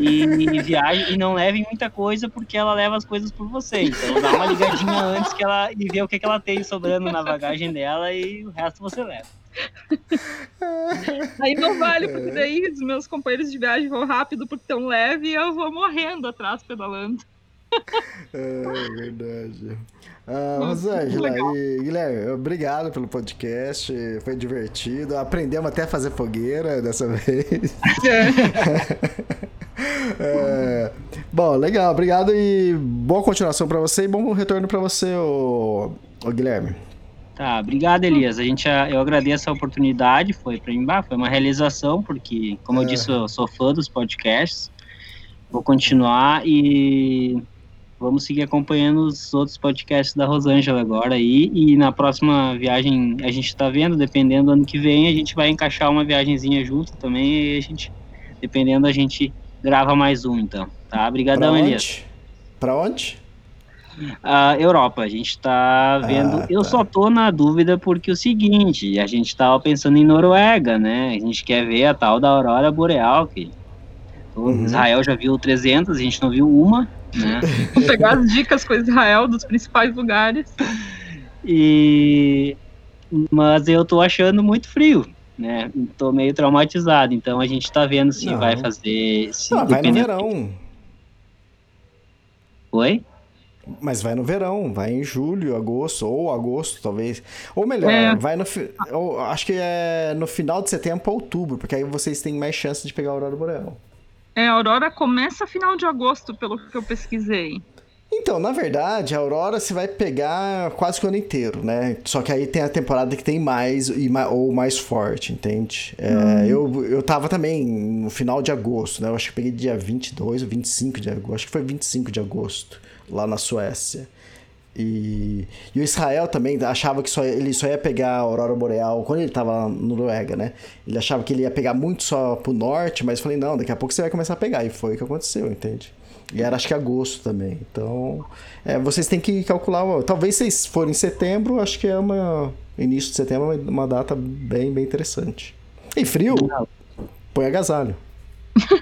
e viagem e não leve muita coisa porque ela leva as coisas por você. Então, dá uma ligadinha antes que ela e vê o que, que ela tem sobrando na bagagem dela e o resto você leva. Aí não vale, porque daí os meus companheiros de viagem vão rápido porque estão leve e eu vou morrendo atrás pedalando. É verdade. Ah, Rosângela e Guilherme, obrigado pelo podcast. Foi divertido. Aprendemos até a fazer fogueira dessa vez. É, bom, legal, obrigado e boa continuação pra você e bom retorno pra você, ô, ô Guilherme. Tá, obrigado, Elias. A gente, ah, eu agradeço a oportunidade, foi para mim, foi uma realização, porque, como eu É. disse, eu sou fã dos podcasts. Vou continuar e vamos seguir acompanhando os outros podcasts da Rosângela agora aí. E na próxima viagem, a gente tá vendo, dependendo do ano que vem, a gente vai encaixar uma viagenzinha junto também e a gente, dependendo, a gente grava mais um, então. Tá? Obrigadão, Elias. Pra onde? A Europa. A gente tá vendo. Ah, eu tá. só tô na dúvida porque o seguinte, a gente tava pensando em Noruega, né? A gente quer ver a tal da aurora boreal que o Uhum. Israel já viu 300, a gente não viu uma, né? Vou pegar as dicas com Israel dos principais lugares. E mas eu tô achando muito frio, né? Tô meio traumatizado, então a gente tá vendo se Não. vai fazer se Ah, vai no verão. Oi? Mas vai no verão, vai em julho, agosto, ou agosto, talvez. Ou melhor, É. vai no. ou acho que é no final de setembro pra outubro, porque aí vocês têm mais chance de pegar a Aurora Boreal. É, a Aurora começa final de agosto, pelo que eu pesquisei. Então, na verdade, a Aurora você vai pegar quase que o ano inteiro, né? Só que aí tem a temporada que tem mais e ou mais forte, entende? É, eu, eu tava também no final de agosto, né? Eu acho que peguei dia 22 ou 25 de agosto. Acho que foi 25 de agosto, lá na Suécia. E, e o Israel também achava que só, ele só ia pegar a Aurora Boreal quando ele tava lá no Noruega, né? Ele achava que ele ia pegar muito só pro norte, mas eu falei, não, daqui a pouco você vai começar a pegar. E foi o que aconteceu, entende? E era acho que agosto também. Então, é, vocês têm que calcular. Talvez vocês forem em setembro, acho que é uma. Início de setembro é uma data bem, bem interessante. E frio? Põe agasalho.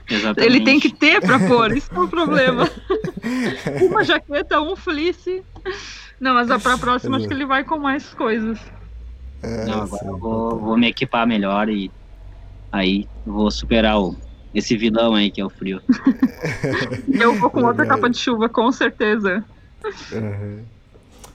Exatamente. Ele tem que ter pra pôr, isso é o problema. Uma jaqueta, um fleece. Não, mas pra próxima acho que ele vai com mais coisas. É, Não, agora sim. eu vou, vou me equipar melhor e aí vou superar o, esse vilão aí que é o frio. Eu vou com outra capa de chuva, com certeza. Uhum.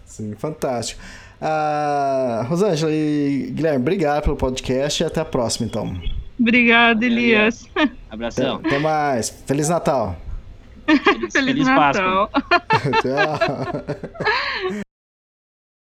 Sim, fantástico. Ah, Rosângela e Guilherme, obrigado pelo podcast e até a próxima, então. Obrigada, Elias. Até, Abração. até mais. Feliz Natal. Feliz, Feliz Páscoa. Natal. Tchau.